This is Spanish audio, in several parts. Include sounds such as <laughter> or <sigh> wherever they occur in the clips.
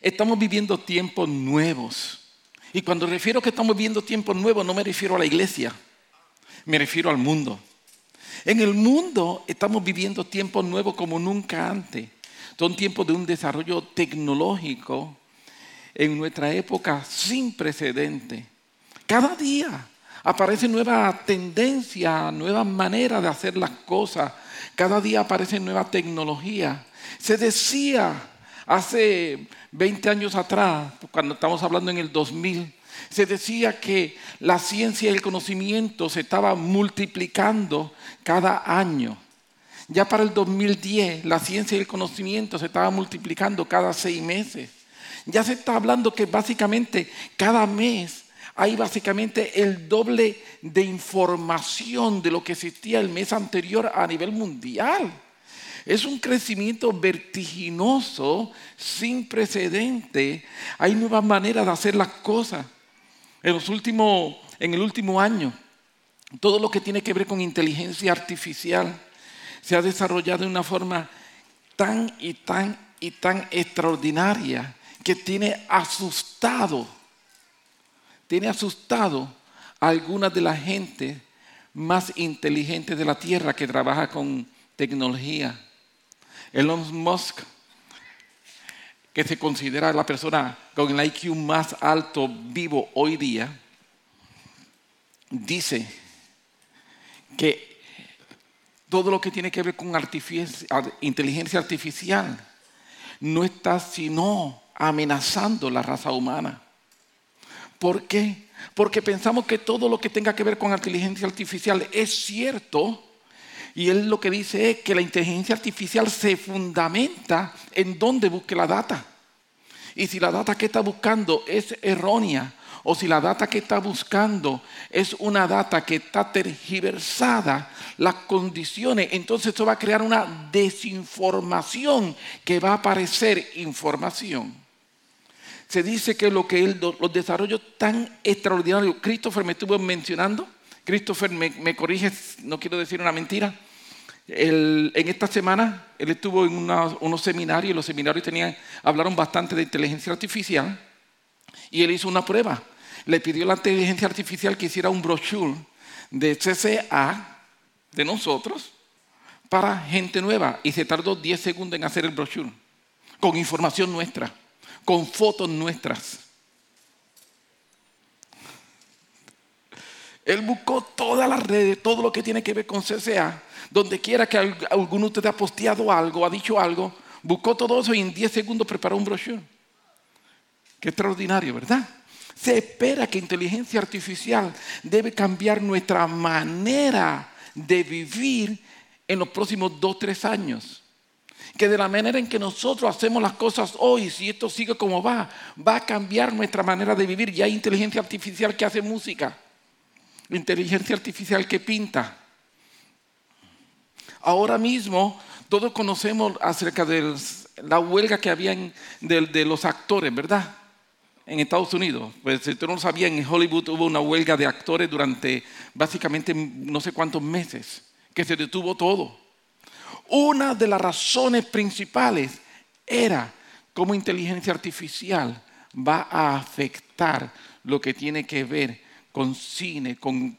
estamos viviendo tiempos nuevos. Y cuando refiero que estamos viviendo tiempos nuevos, no me refiero a la iglesia, me refiero al mundo. En el mundo estamos viviendo tiempos nuevos como nunca antes. Son tiempos de un desarrollo tecnológico en nuestra época sin precedente. Cada día aparece nueva tendencia, nuevas maneras de hacer las cosas. Cada día aparece nueva tecnología. Se decía hace 20 años atrás, cuando estamos hablando en el 2000, se decía que la ciencia y el conocimiento se estaban multiplicando cada año. Ya para el 2010 la ciencia y el conocimiento se estaban multiplicando cada seis meses. Ya se está hablando que básicamente cada mes hay básicamente el doble de información de lo que existía el mes anterior a nivel mundial. Es un crecimiento vertiginoso, sin precedente. Hay nuevas maneras de hacer las cosas. En, los en el último año, todo lo que tiene que ver con inteligencia artificial se ha desarrollado de una forma tan y tan y tan extraordinaria que tiene asustado tiene asustado a algunas de la gente más inteligente de la Tierra que trabaja con tecnología. Elon Musk, que se considera la persona con el IQ más alto vivo hoy día, dice que todo lo que tiene que ver con inteligencia artificial no está sino amenazando la raza humana. ¿Por qué? Porque pensamos que todo lo que tenga que ver con inteligencia artificial es cierto. Y él lo que dice es que la inteligencia artificial se fundamenta en dónde busque la data. Y si la data que está buscando es errónea, o si la data que está buscando es una data que está tergiversada, las condiciones, entonces esto va a crear una desinformación que va a parecer información se dice que lo que él, los desarrollos tan extraordinarios, Christopher me estuvo mencionando, Christopher me, corrige, no quiero decir una mentira, en esta semana él estuvo en unos seminarios y los seminarios hablaron bastante de inteligencia artificial y él hizo una prueba. Le pidió a la inteligencia artificial que hiciera un brochure de CCA de nosotros para gente nueva y se tardó 10 segundos en hacer el brochure con información nuestra con fotos nuestras. Él buscó todas las redes, todo lo que tiene que ver con CCA, donde quiera que alguno de ustedes ha posteado algo, ha dicho algo, buscó todo eso y en 10 segundos preparó un brochure. Qué extraordinario, ¿verdad? Se espera que inteligencia artificial debe cambiar nuestra manera de vivir en los próximos 2, 3 años que de la manera en que nosotros hacemos las cosas hoy, si esto sigue como va, va a cambiar nuestra manera de vivir. Ya hay inteligencia artificial que hace música, inteligencia artificial que pinta. Ahora mismo todos conocemos acerca de la huelga que había de, los actores, ¿verdad? En Estados Unidos. Pues si tú no lo sabías, en Hollywood hubo una huelga de actores durante básicamente no sé cuántos meses, que se detuvo todo. Una de las razones principales era cómo inteligencia artificial va a afectar lo que tiene que ver con cine, con,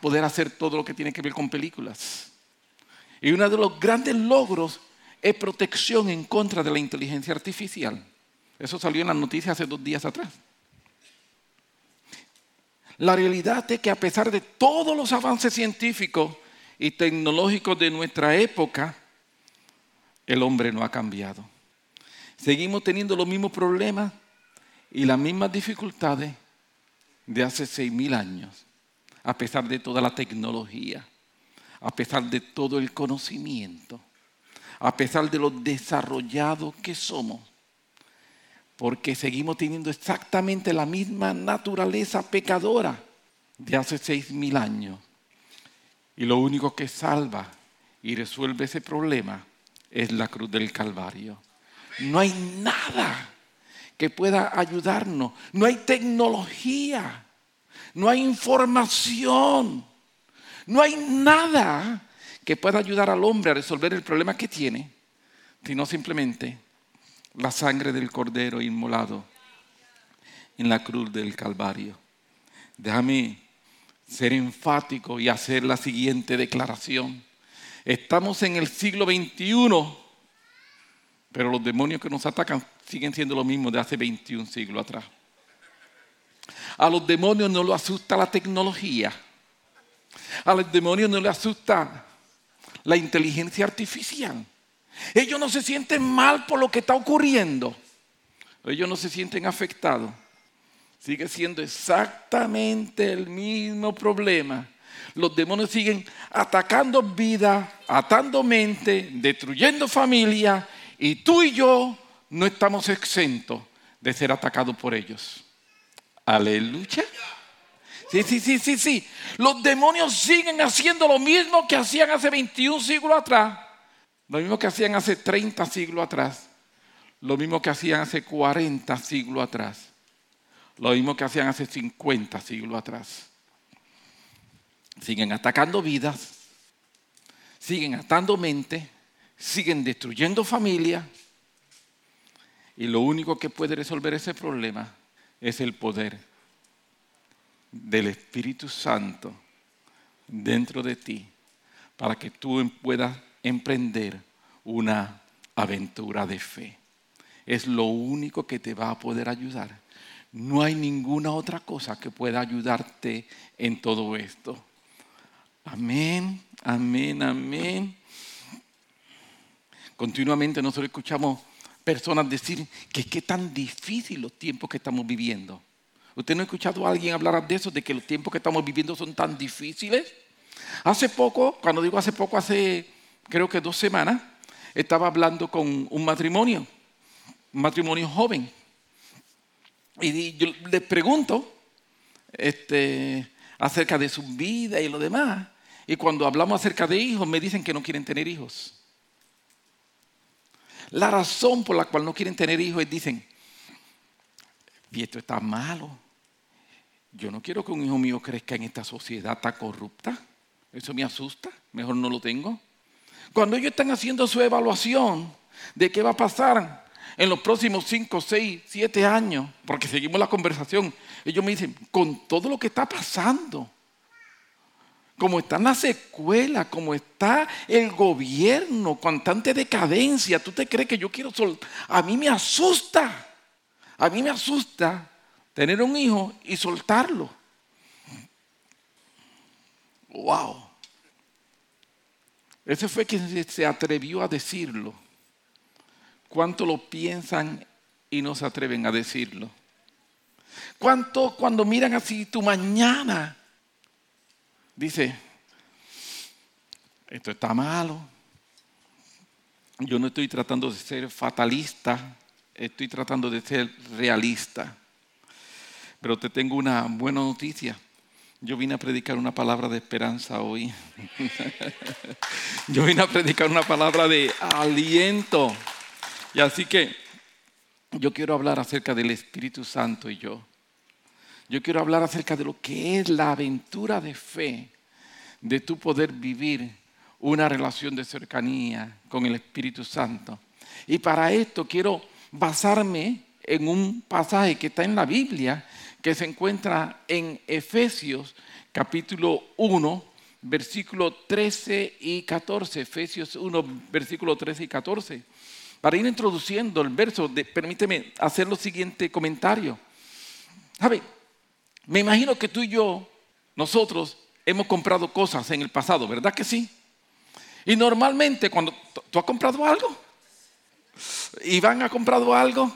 poder hacer todo lo que tiene que ver con películas. Y uno de los grandes logros es protección en contra de la inteligencia artificial. Eso salió en las noticias hace dos días atrás. La realidad es que a pesar de todos los avances científicos, y tecnológicos de nuestra época, el hombre no ha cambiado. Seguimos teniendo los mismos problemas y las mismas dificultades de hace seis mil años, a pesar de toda la tecnología, a pesar de todo el conocimiento, a pesar de lo desarrollados que somos, porque seguimos teniendo exactamente la misma naturaleza pecadora de hace seis mil años. Y lo único que salva y resuelve ese problema es la cruz del Calvario. No hay nada que pueda ayudarnos. No hay tecnología. No hay información. No hay nada que pueda ayudar al hombre a resolver el problema que tiene, sino simplemente la sangre del cordero inmolado en la cruz del Calvario. Déjame ser enfático y hacer la siguiente declaración. Estamos en el siglo XXI, pero los demonios que nos atacan siguen siendo los mismos de hace 21 siglos atrás. A los demonios no lo asusta la tecnología. A los demonios no le asusta la inteligencia artificial. Ellos no se sienten mal por lo que está ocurriendo. Ellos no se sienten afectados. Sigue siendo exactamente el mismo problema. Los demonios siguen atacando vida, atando mente, destruyendo familia y tú y yo no estamos exentos de ser atacados por ellos. Aleluya. Sí, sí, sí, sí, sí. Los demonios siguen haciendo lo mismo que hacían hace 21 siglos atrás. Lo mismo que hacían hace 30 siglos atrás. Lo mismo que hacían hace 40 siglos atrás. Lo mismo que hacían hace 50 siglos atrás. Siguen atacando vidas. Siguen atando mente. Siguen destruyendo familias. Y lo único que puede resolver ese problema es el poder del Espíritu Santo dentro de ti para que tú puedas emprender una aventura de fe. Es lo único que te va a poder ayudar. No hay ninguna otra cosa que pueda ayudarte en todo esto. Amén, amén, amén. Continuamente nosotros escuchamos personas decir que es tan difícil los tiempos que estamos viviendo. ¿Usted no ha escuchado a alguien hablar de eso, de que los tiempos que estamos viviendo son tan difíciles? Hace poco, cuando digo hace poco, hace creo que dos semanas, estaba hablando con un matrimonio, un matrimonio joven. Y yo les pregunto este, acerca de su vida y lo demás. Y cuando hablamos acerca de hijos, me dicen que no quieren tener hijos. La razón por la cual no quieren tener hijos es, dicen, y esto está malo. Yo no quiero que un hijo mío crezca en esta sociedad tan corrupta. Eso me asusta. Mejor no lo tengo. Cuando ellos están haciendo su evaluación de qué va a pasar en los próximos 5, 6, 7 años, porque seguimos la conversación, ellos me dicen, con todo lo que está pasando, como están las escuelas, como está el gobierno con tanta decadencia, ¿tú te crees que yo quiero soltar? A mí me asusta, a mí me asusta tener un hijo y soltarlo. Wow. Ese fue quien se atrevió a decirlo. ¿Cuánto lo piensan y no se atreven a decirlo? ¿Cuánto cuando miran así tu mañana? Dice, esto está malo. Yo no estoy tratando de ser fatalista, estoy tratando de ser realista. Pero te tengo una buena noticia. Yo vine a predicar una palabra de esperanza hoy. <laughs> Yo vine a predicar una palabra de aliento. Y así que yo quiero hablar acerca del Espíritu Santo y yo. Yo quiero hablar acerca de lo que es la aventura de fe, de tu poder vivir una relación de cercanía con el Espíritu Santo. Y para esto quiero basarme en un pasaje que está en la Biblia que se encuentra en Efesios capítulo 1, versículo 13 y 14. Efesios 1, versículo 13 y 14. Para ir introduciendo el verso, permíteme hacer lo siguiente comentario. ¿Sabe? Me imagino que tú y yo, nosotros, hemos comprado cosas en el pasado, ¿verdad que sí? Y normalmente cuando tú has comprado algo, Iván ha comprado algo,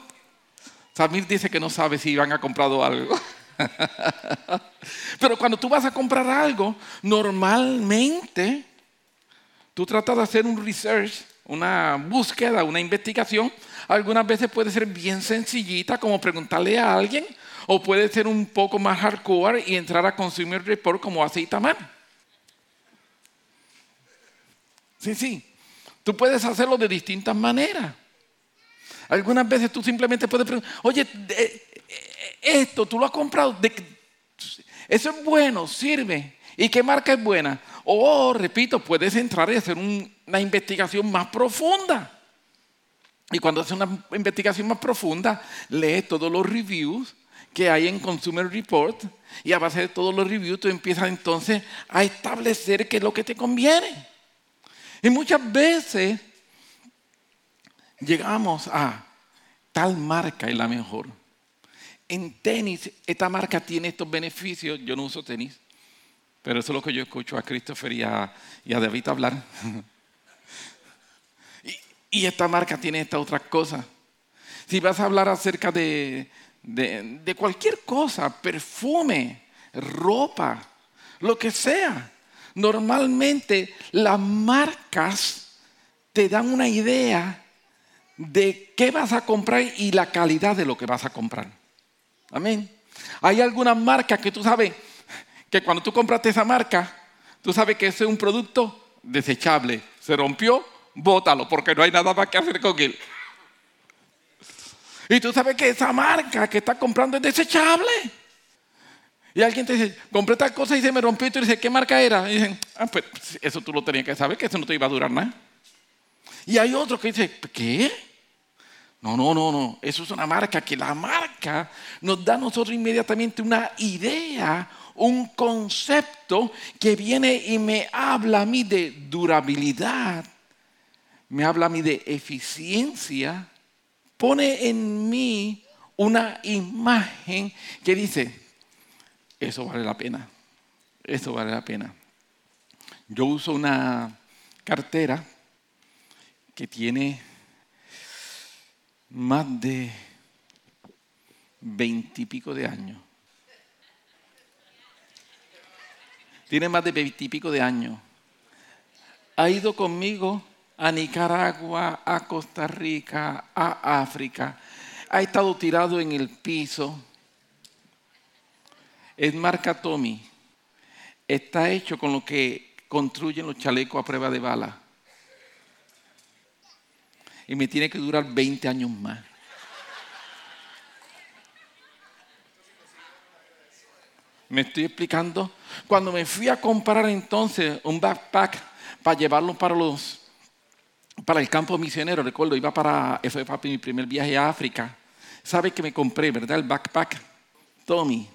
Samir dice que no sabe si Iván ha comprado algo. <laughs> Pero cuando tú vas a comprar algo, normalmente tú tratas de hacer un research, una búsqueda, una investigación. Algunas veces puede ser bien sencillita, como preguntarle a alguien, o puede ser un poco más hardcore y entrar a Consumer Report como hace Itamar. Sí, sí. Tú puedes hacerlo de distintas maneras. Algunas veces tú simplemente puedes preguntar, oye, esto tú lo has comprado, eso es bueno, sirve. ¿Y qué marca es buena? O, repito, puedes entrar y hacer una investigación más profunda. Y cuando haces una investigación más profunda, lees todos los reviews que hay en Consumer Report y a base de todos los reviews tú empiezas entonces a establecer qué es lo que te conviene. Y muchas veces llegamos a tal marca es la mejor. En tenis, esta marca tiene estos beneficios. Yo no uso tenis, pero eso es lo que yo escucho a Christopher y a, David hablar. <laughs> y, esta marca tiene estas otras cosas. Si vas a hablar acerca de, cualquier cosa, perfume, ropa, lo que sea, normalmente las marcas te dan una idea de qué vas a comprar y la calidad de lo que vas a comprar. Amén. Hay algunas marcas que tú sabes que cuando tú compraste esa marca, tú sabes que ese es un producto desechable. Se rompió, bótalo, porque no hay nada más que hacer con él. Y tú sabes que esa marca que estás comprando es desechable. Y alguien te dice, compré tal cosa y se me rompió. Y tú dices, ¿qué marca era? Y dicen, ah, pues eso tú lo tenías que saber, que eso no te iba a durar nada. Y hay otro que dice, ¿qué? No, no, no, no. Eso es una marca que la marca nos da a nosotros inmediatamente una idea, un concepto que viene y me habla a mí de durabilidad, me habla a mí de eficiencia, pone en mí una imagen que dice, eso vale la pena, eso vale la pena. Yo uso una cartera que tiene más de veintipico de años. Tiene más de veintipico de años. Ha ido conmigo a Nicaragua, a Costa Rica, a África. Ha estado tirado en el piso. Es marca Tommy. Está hecho con lo que construyen los chalecos a prueba de bala y me tiene que durar 20 años más. ¿Me estoy explicando? Cuando me fui a comprar entonces un backpack para llevarlo para los para el campo misionero, recuerdo, iba para, fue para mi primer viaje a África. ¿Sabe que me compré, verdad? El backpack Tommy.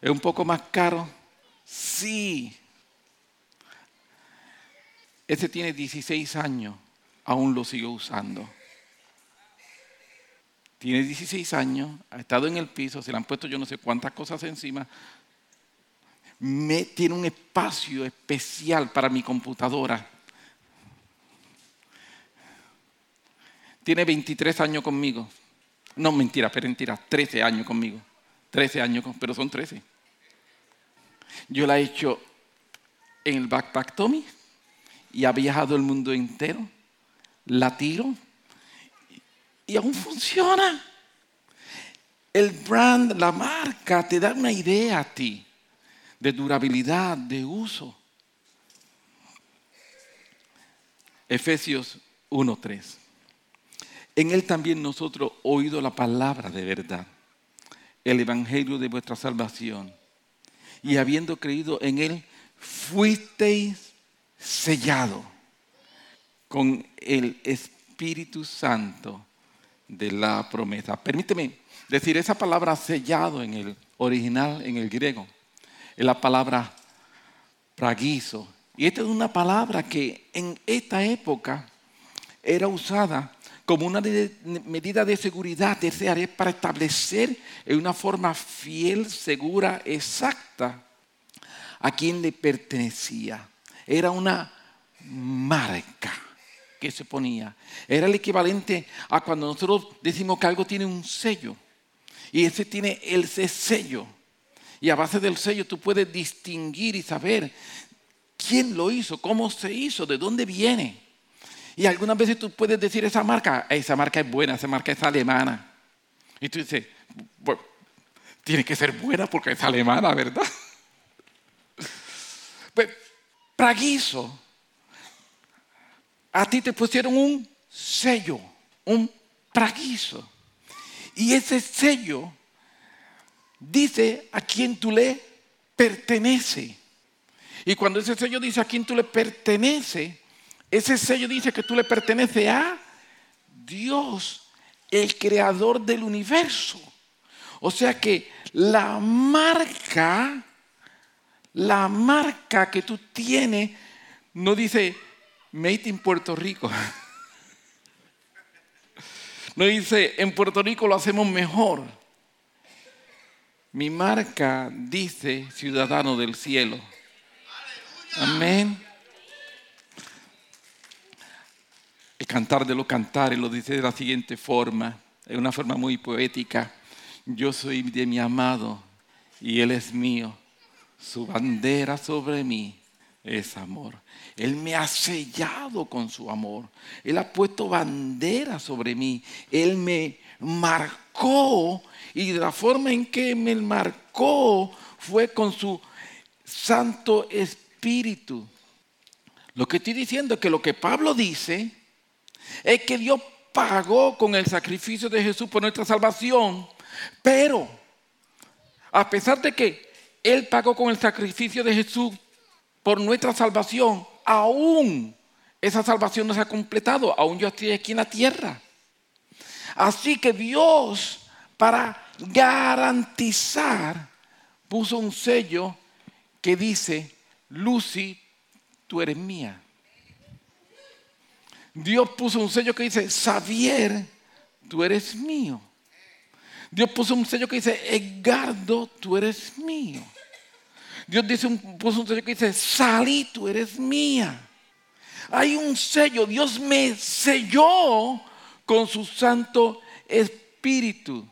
¿Es un poco más caro? Sí. Ese tiene 16 años aún lo sigo usando. Tiene 16 años, ha estado en el piso, se le han puesto yo no sé cuántas cosas encima. Me, tiene un espacio especial para mi computadora. Tiene 23 años conmigo. No, mentira, pero mentira, 13 años conmigo. 13 años, pero son 13. Yo la he hecho en el Backpack Tommy y ha viajado el mundo entero la tiro y aún funciona. El brand, la marca, te da una idea a ti de durabilidad, de uso. Efesios 1.3. En él también nosotros oído la palabra de verdad, el evangelio de vuestra salvación. Y habiendo creído en él, fuisteis sellado con el Espíritu Santo de la promesa. Permíteme decir, esa palabra sellado en el original, en el griego, es la palabra praguizo. Y esta es una palabra que en esta época era usada como una medida de seguridad de para establecer en una forma fiel, segura, exacta a quien le pertenecía. Era una marca que se ponía. Era el equivalente a cuando nosotros decimos que algo tiene un sello. Y ese tiene el sello. Y a base del sello tú puedes distinguir y saber quién lo hizo, cómo se hizo, de dónde viene. Y algunas veces tú puedes decir esa marca, esa marca es buena, esa marca es alemana. Y tú dices, bueno, tiene que ser buena porque es alemana, ¿verdad? <laughs> Pues, Praguiso a ti te pusieron un sello, un praguizo. Y ese sello dice a quién tú le pertenece. Y cuando ese sello dice a quién tú le pertenece, ese sello dice que tú le pertenece a Dios, el creador del universo. O sea que la marca, la marca que tú tienes, no dice Made in Puerto Rico. No dice, en Puerto Rico lo hacemos mejor. Mi marca dice ciudadano del cielo. Amén. El cantar de los cantares lo dice de la siguiente forma, en una forma muy poética. Yo soy de mi amado y él es mío. Su bandera sobre mí es amor. Él me ha sellado con su amor. Él ha puesto bandera sobre mí. Él me marcó y de la forma en que me marcó fue con su Santo Espíritu. Lo que estoy diciendo es que lo que Pablo dice es que Dios pagó con el sacrificio de Jesús por nuestra salvación, pero a pesar de que Él pagó con el sacrificio de Jesús por nuestra salvación, aún esa salvación no se ha completado, aún yo estoy aquí en la tierra. Así que Dios, para garantizar, puso un sello que dice, Lucy, tú eres mía. Dios puso un sello que dice, Xavier, tú eres mío. Dios puso un sello que dice, Edgardo, tú eres mío. Dios dice puso un sello que dice, Sally, tú eres mía. Hay un sello, Dios me selló con su Santo Espíritu.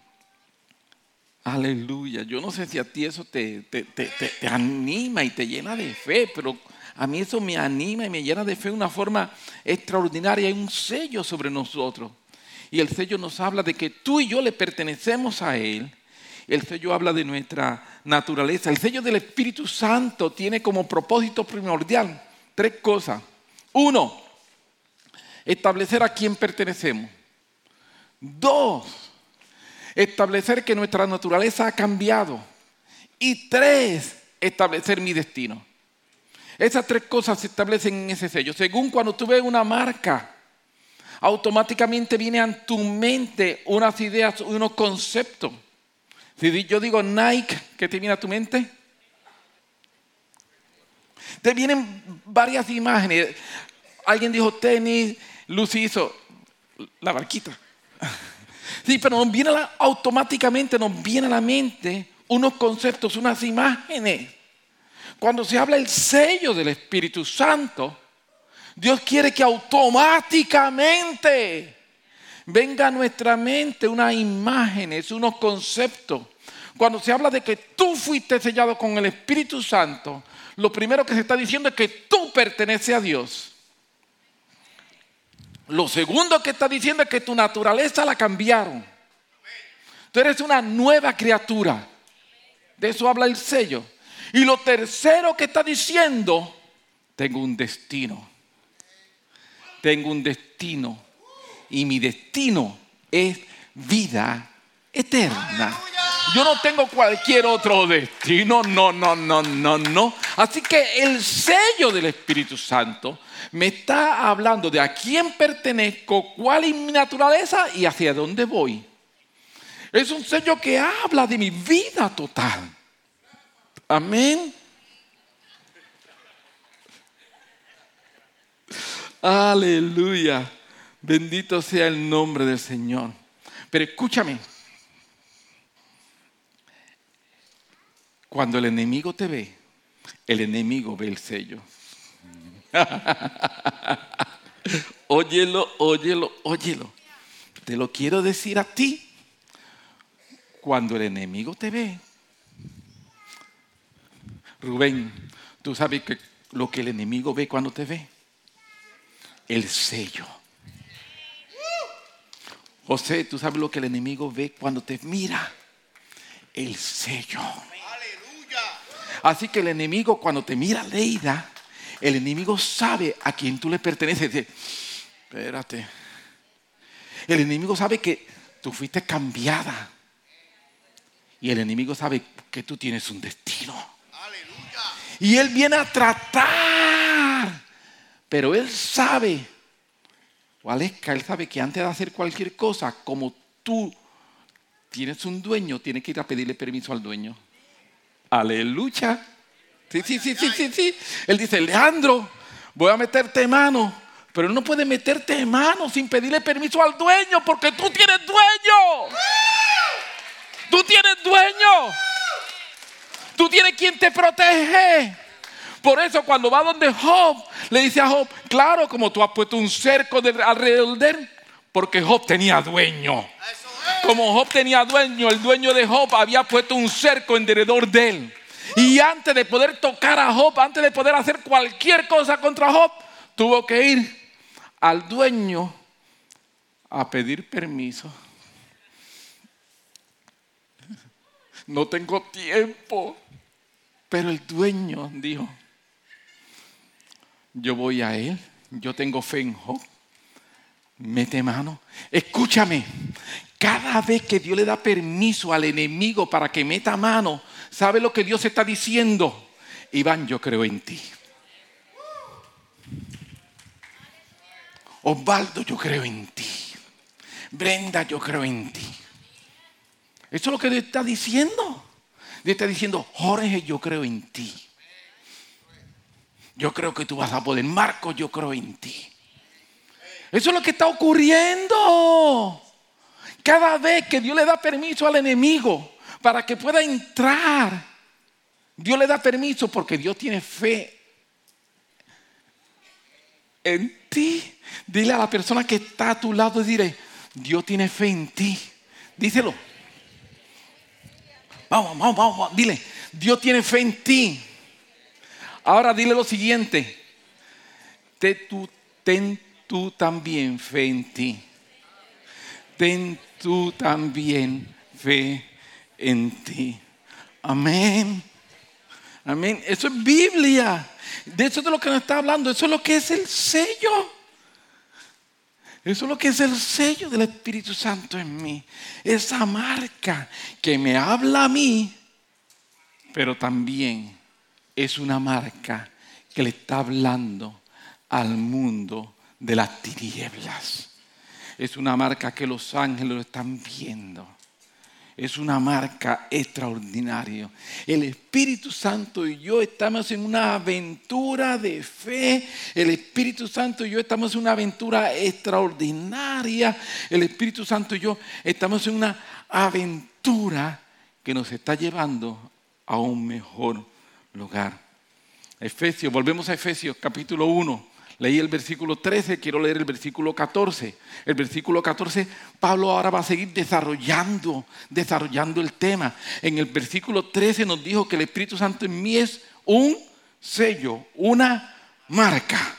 Aleluya. Yo no sé si a ti eso te, te, anima y te llena de fe, pero a mí eso me anima y me llena de fe de una forma extraordinaria. Hay un sello sobre nosotros. Y el sello nos habla de que tú y yo le pertenecemos a Él. El sello habla de nuestra naturaleza. El sello del Espíritu Santo tiene como propósito primordial tres cosas. Uno, establecer a quién pertenecemos. Dos, establecer que nuestra naturaleza ha cambiado. Y tres, establecer mi destino. Esas tres cosas se establecen en ese sello. Según cuando tú ves una marca, automáticamente vienen a tu mente unas ideas, unos conceptos. Si yo digo Nike, ¿qué te viene a tu mente? Te vienen varias imágenes. Alguien dijo tenis, Lucy hizo la barquita. Sí, pero nos viene automáticamente, nos viene a la mente unos conceptos, unas imágenes. Cuando se habla el sello del Espíritu Santo, Dios quiere que automáticamente venga a nuestra mente unas imágenes, unos conceptos. Cuando se habla de que tú fuiste sellado con el Espíritu Santo, lo primero que se está diciendo es que tú perteneces a Dios. Lo segundo que está diciendo es que tu naturaleza la cambiaron. Tú eres una nueva criatura. De eso habla el sello. Y lo tercero que está diciendo, tengo un destino. Tengo un destino. Y mi destino es vida eterna. Yo no tengo cualquier otro destino, no, no, no, no, no. Así que el sello del Espíritu Santo me está hablando de a quién pertenezco, cuál es mi naturaleza y hacia dónde voy. Es un sello que habla de mi vida total. Amén. Aleluya. Bendito sea el nombre del Señor. Pero escúchame. Cuando el enemigo te ve, el enemigo ve el sello. <laughs> óyelo, óyelo, óyelo. Te lo quiero decir a ti. Cuando el enemigo te ve, Rubén, tú sabes que lo que el enemigo ve cuando te ve, el sello. José, tú sabes lo que el enemigo ve cuando te mira, el sello. Así que el enemigo cuando te mira Leida, el enemigo sabe a quién tú le perteneces. espérate. El enemigo sabe que tú fuiste cambiada. Y el enemigo sabe que tú tienes un destino. Y él viene a tratar. Pero él sabe Aleska, él sabe que antes de hacer cualquier cosa, como tú tienes un dueño, tienes que ir a pedirle permiso al dueño. Aleluya. Sí, sí, sí, sí, sí, sí. Él dice, Leandro, voy a meterte mano. Pero no puedes meterte mano sin pedirle permiso al dueño porque tú tienes dueño. Tú tienes dueño. Tú tienes quien te protege. Por eso cuando va donde Job, le dice a Job, claro, como tú has puesto un cerco alrededor de él, porque Job tenía dueño. Como Job tenía dueño, el dueño de Job había puesto un cerco alrededor de él. Y antes de poder tocar a Job, antes de poder hacer cualquier cosa contra Job, tuvo que ir al dueño a pedir permiso. No tengo tiempo. Pero el dueño dijo, yo voy a él, yo tengo fe en Job. Mete mano. Escúchame, cada vez que Dios le da permiso al enemigo para que meta mano, ¿sabe lo que Dios está diciendo? Iván, yo creo en ti. Osvaldo, yo creo en ti. Brenda, yo creo en ti. Eso es lo que Dios está diciendo. Dios está diciendo, Jorge, yo creo en ti. Yo creo que tú vas a poder. Marco, yo creo en ti. Eso es lo que está ocurriendo. Cada vez que Dios le da permiso al enemigo para que pueda entrar, Dios le da permiso porque Dios tiene fe en ti. Dile a la persona que está a tu lado, dile, Dios tiene fe en ti. Díselo. Vamos, vamos, vamos, dile, Dios tiene fe en ti. Ahora dile lo siguiente, ten tú también fe en ti. Ten tú también fe en ti. Amén. Amén. Eso es Biblia. De eso es de lo que nos está hablando. Eso es lo que es el sello. Eso es lo que es el sello del Espíritu Santo en mí. Esa marca que me habla a mí, pero también es una marca que le está hablando al mundo de las tinieblas. Es una marca que los ángeles están viendo es una marca extraordinaria. El Espíritu Santo y yo estamos en una aventura de fe. El Espíritu Santo y yo estamos en una aventura extraordinaria. El Espíritu Santo y yo estamos en una aventura que nos está llevando a un mejor lugar. Efesios, volvemos a Efesios capítulo 1. Leí el versículo 13, quiero leer el versículo 14. El versículo 14, Pablo ahora va a seguir desarrollando, desarrollando el tema. En el versículo 13 nos dijo que el Espíritu Santo en mí es un sello, una marca.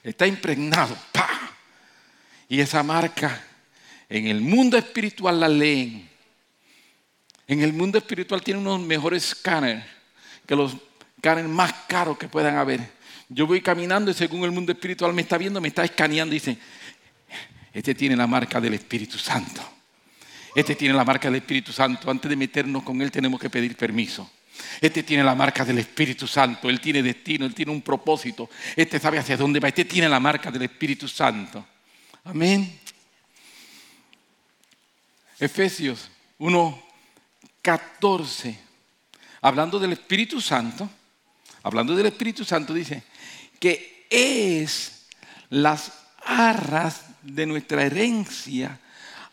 Está impregnado. Y esa marca en el mundo espiritual la leen. En el mundo espiritual tiene unos mejores escáneres que los escáneres más caros que puedan haber yo voy caminando y según el mundo espiritual me está viendo, me está escaneando y dice, este tiene la marca del Espíritu Santo. Este tiene la marca del Espíritu Santo. Antes de meternos con Él tenemos que pedir permiso. Este tiene la marca del Espíritu Santo. Él tiene destino, Él tiene un propósito. Este sabe hacia dónde va. Este tiene la marca del Espíritu Santo. Amén. Efesios 1, 14. Hablando del Espíritu Santo. Hablando del Espíritu Santo dice, que es las arras de nuestra herencia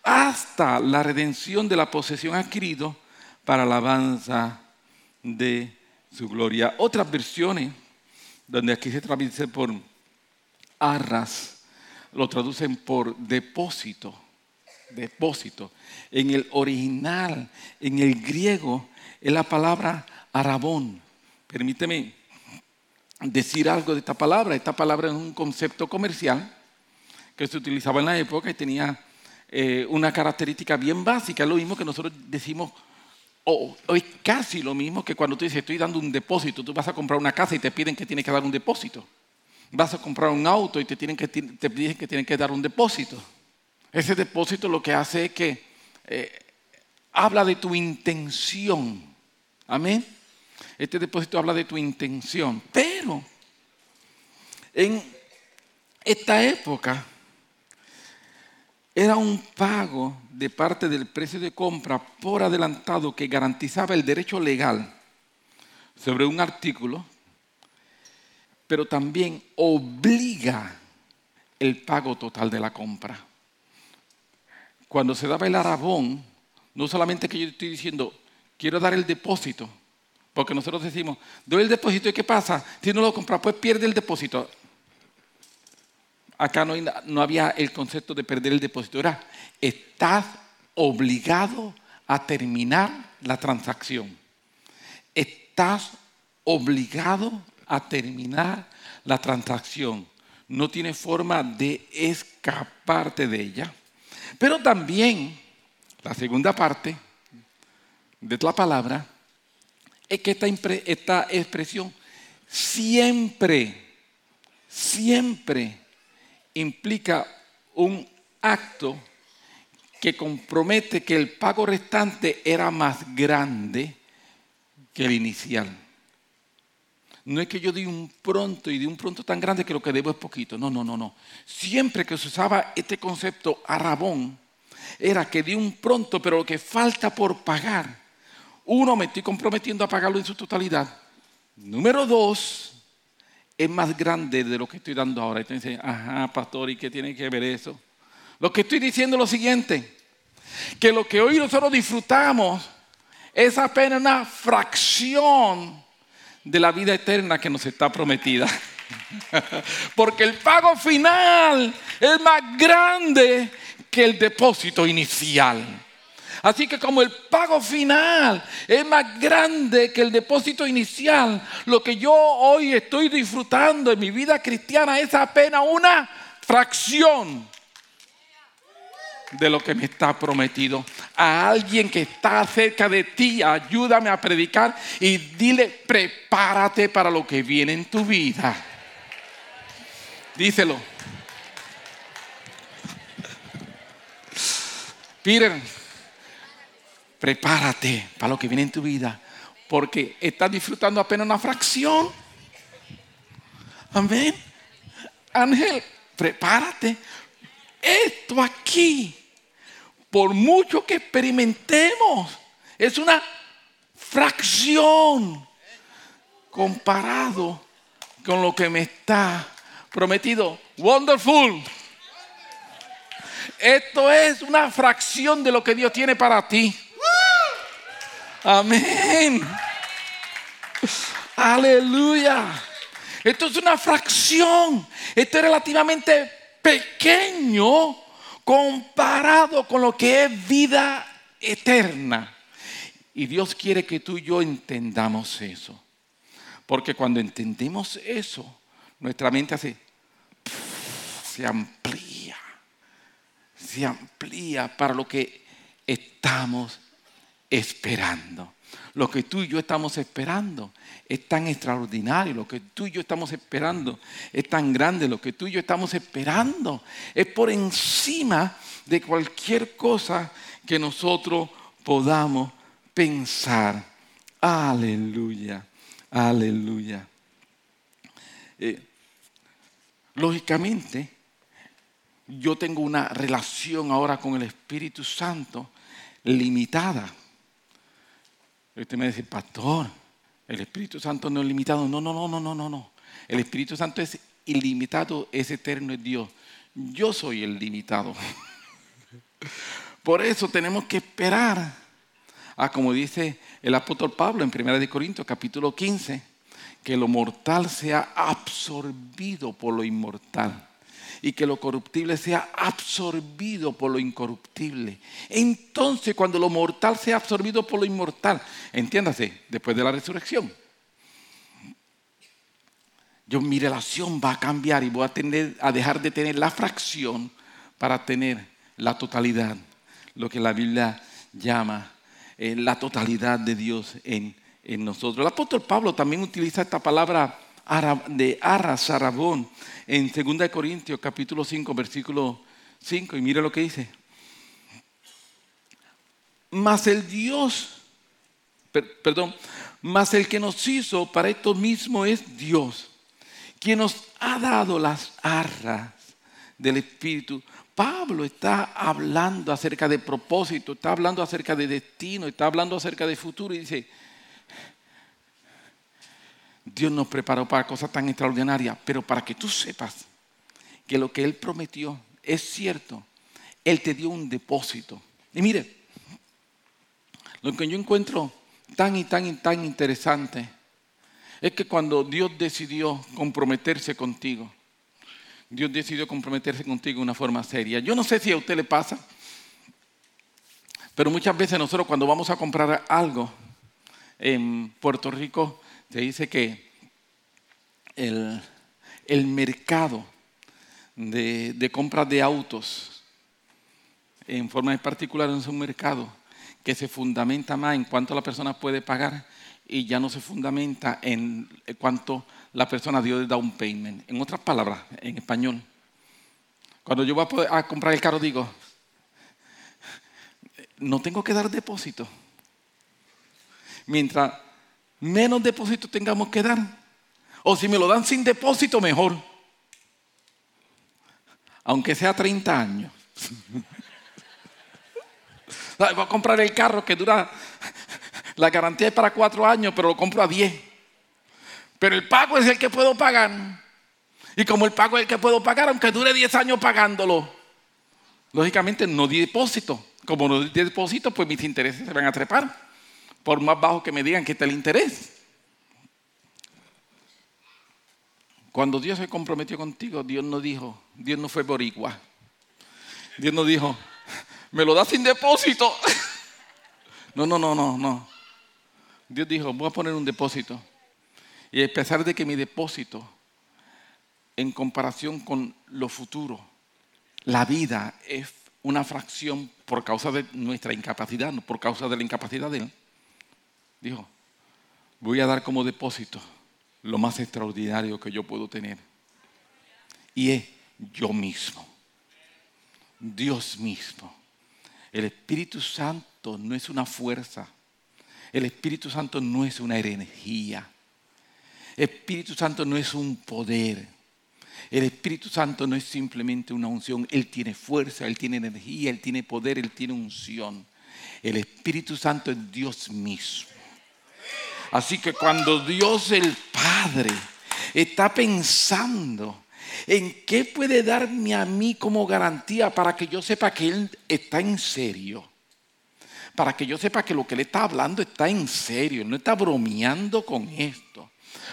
hasta la redención de la posesión adquirido para la alabanza de su gloria. Otras versiones, donde aquí se traduce por arras, lo traducen por depósito, depósito. En el original, en el griego, es la palabra arabón. Permíteme decir algo de esta palabra. Esta palabra es un concepto comercial que se utilizaba en la época y tenía eh, una característica bien básica. Es lo mismo que nosotros decimos, o, es casi lo mismo que cuando tú dices, estoy dando un depósito. Tú vas a comprar una casa y te piden que tienes que dar un depósito. Vas a comprar un auto y te, tienen que, te piden que tienes que dar un depósito. Ese depósito lo que hace es que eh, habla de tu intención. Amén. Este depósito habla de tu intención. Pero en esta época era un pago de parte del precio de compra por adelantado que garantizaba el derecho legal sobre un artículo, pero también obliga el pago total de la compra. Cuando se daba el arabón, no solamente que yo estoy diciendo, quiero dar el depósito, porque nosotros decimos, doy el depósito y ¿qué pasa? Si no lo compra, pues pierde el depósito. Acá no, había el concepto de perder el depósito, era, estás obligado a terminar la transacción. Estás obligado a terminar la transacción. No tiene forma de escaparte de ella. Pero también, la segunda parte de la palabra, es que esta, esta expresión siempre, siempre implica un acto que compromete que el pago restante era más grande que el inicial. No es que yo di un pronto y di un pronto tan grande que lo que debo es poquito. No, no, no, no. Siempre que se usaba este concepto arabón, era que di un pronto, pero lo que falta por pagar uno, me estoy comprometiendo a pagarlo en su totalidad. Número dos, es más grande de lo que estoy dando ahora. Entonces, ajá, pastor, ¿y qué tiene que ver eso? Lo que estoy diciendo es lo siguiente, que lo que hoy nosotros disfrutamos es apenas una fracción de la vida eterna que nos está prometida. <laughs> Porque el pago final es más grande que el depósito inicial. Así que como el pago final es más grande que el depósito inicial, lo que yo hoy estoy disfrutando en mi vida cristiana es apenas una fracción de lo que me está prometido. A alguien que está cerca de ti, ayúdame a predicar y dile, prepárate para lo que viene en tu vida. Díselo. Peter, prepárate para lo que viene en tu vida, porque estás disfrutando apenas una fracción. Amén. Ángel, prepárate. Esto aquí, por mucho que experimentemos, es una fracción comparado con lo que me está prometido. Wonderful. Esto es una fracción de lo que Dios tiene para ti. Amén. Aleluya. Esto es una fracción. Esto es relativamente pequeño comparado con lo que es vida eterna. Y Dios quiere que tú y yo entendamos eso. Porque cuando entendemos eso, nuestra mente hace, se amplía, se amplía para lo que estamos esperando. Lo que tú y yo estamos esperando es tan extraordinario, lo que tú y yo estamos esperando es tan grande, lo que tú y yo estamos esperando es por encima de cualquier cosa que nosotros podamos pensar. Aleluya, aleluya. Eh, lógicamente, yo tengo una relación ahora con el Espíritu Santo limitada. Usted me dice, pastor, el Espíritu Santo no es limitado. No, no, no, no, no, no, no. El Espíritu Santo es ilimitado, es eterno, es Dios. Yo soy el limitado. <laughs> Por eso tenemos que esperar a, como dice el apóstol Pablo en 1 Corintios capítulo 15, que lo mortal sea absorbido por lo inmortal y que lo corruptible sea absorbido por lo incorruptible. Entonces, cuando lo mortal sea absorbido por lo inmortal, entiéndase, después de la resurrección, yo mi relación va a cambiar y voy a, tener, a dejar de tener la fracción para tener la totalidad, lo que la Biblia llama eh, la totalidad de Dios en, en nosotros. El apóstol Pablo también utiliza esta palabra de Arras, Arabón, en 2 Corintios capítulo 5, versículo 5, y mire lo que dice. Mas el Dios, perdón, mas el que nos hizo para esto mismo es Dios, quien nos ha dado las arras del Espíritu Pablo está hablando acerca de propósito, está hablando acerca de destino, está hablando acerca de futuro y dice, Dios nos preparó para cosas tan extraordinarias, pero para que tú sepas que lo que Él prometió es cierto, Él te dio un depósito. Y mire, lo que yo encuentro tan y tan y tan interesante es que cuando Dios decidió comprometerse contigo, Dios decidió comprometerse contigo de una forma seria. Yo no sé si a usted le pasa, pero muchas veces nosotros cuando vamos a comprar algo en Puerto Rico, se dice que el, mercado de, de compras de autos en forma particular es un mercado que se fundamenta más en cuánto la persona puede pagar y ya no se fundamenta en cuánto la persona dio de down payment. En otras palabras, en español, cuando yo voy a, comprar el carro digo, no tengo que dar depósito. Mientras menos depósito tengamos que dar, o si me lo dan sin depósito, mejor. Aunque sea 30 años. <laughs> Voy a comprar el carro que dura, la garantía es para 4 años, pero lo compro a 10. Pero el pago es el que puedo pagar. Y como el pago es el que puedo pagar, aunque dure 10 años pagándolo, lógicamente no di depósito. Como no di depósito, pues mis intereses se van a trepar. Por más bajo que me digan que está el interés. Cuando Dios se comprometió contigo, Dios no dijo, Dios no fue boricua. Dios no dijo, me lo das sin depósito. <laughs> No, no, no, no, no. Dios dijo, voy a poner un depósito. Y a pesar de que mi depósito, en comparación con lo futuro, la vida es una fracción por causa de nuestra incapacidad, no por causa de la incapacidad de Él, dijo, voy a dar como depósito lo más extraordinario que yo puedo tener. Y es yo mismo, Dios mismo. El Espíritu Santo no es una fuerza, el Espíritu Santo no es una energía. Espíritu Santo no es un poder. El Espíritu Santo no es simplemente una unción. Él tiene fuerza, Él tiene energía, Él tiene poder, Él tiene unción. El Espíritu Santo es Dios mismo. Así que cuando Dios el Padre está pensando en qué puede darme a mí como garantía para que yo sepa que Él está en serio, para que yo sepa que lo que Él está hablando está en serio, no está bromeando con esto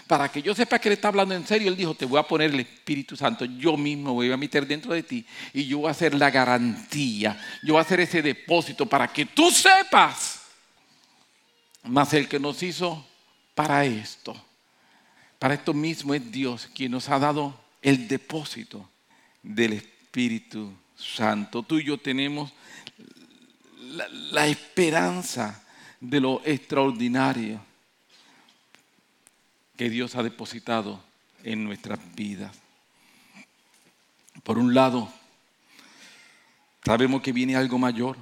para que yo sepa que Él está hablando en serio, Él dijo, te voy a poner el Espíritu Santo, yo mismo voy a meter dentro de ti y yo voy a hacer la garantía, yo voy a hacer ese depósito para que tú sepas. Mas el que nos hizo para esto, para esto mismo es Dios quien nos ha dado el depósito del Espíritu Santo. Tú y yo tenemos la, la esperanza de lo extraordinario que Dios ha depositado en nuestras vidas. Por un lado, sabemos que viene algo mayor,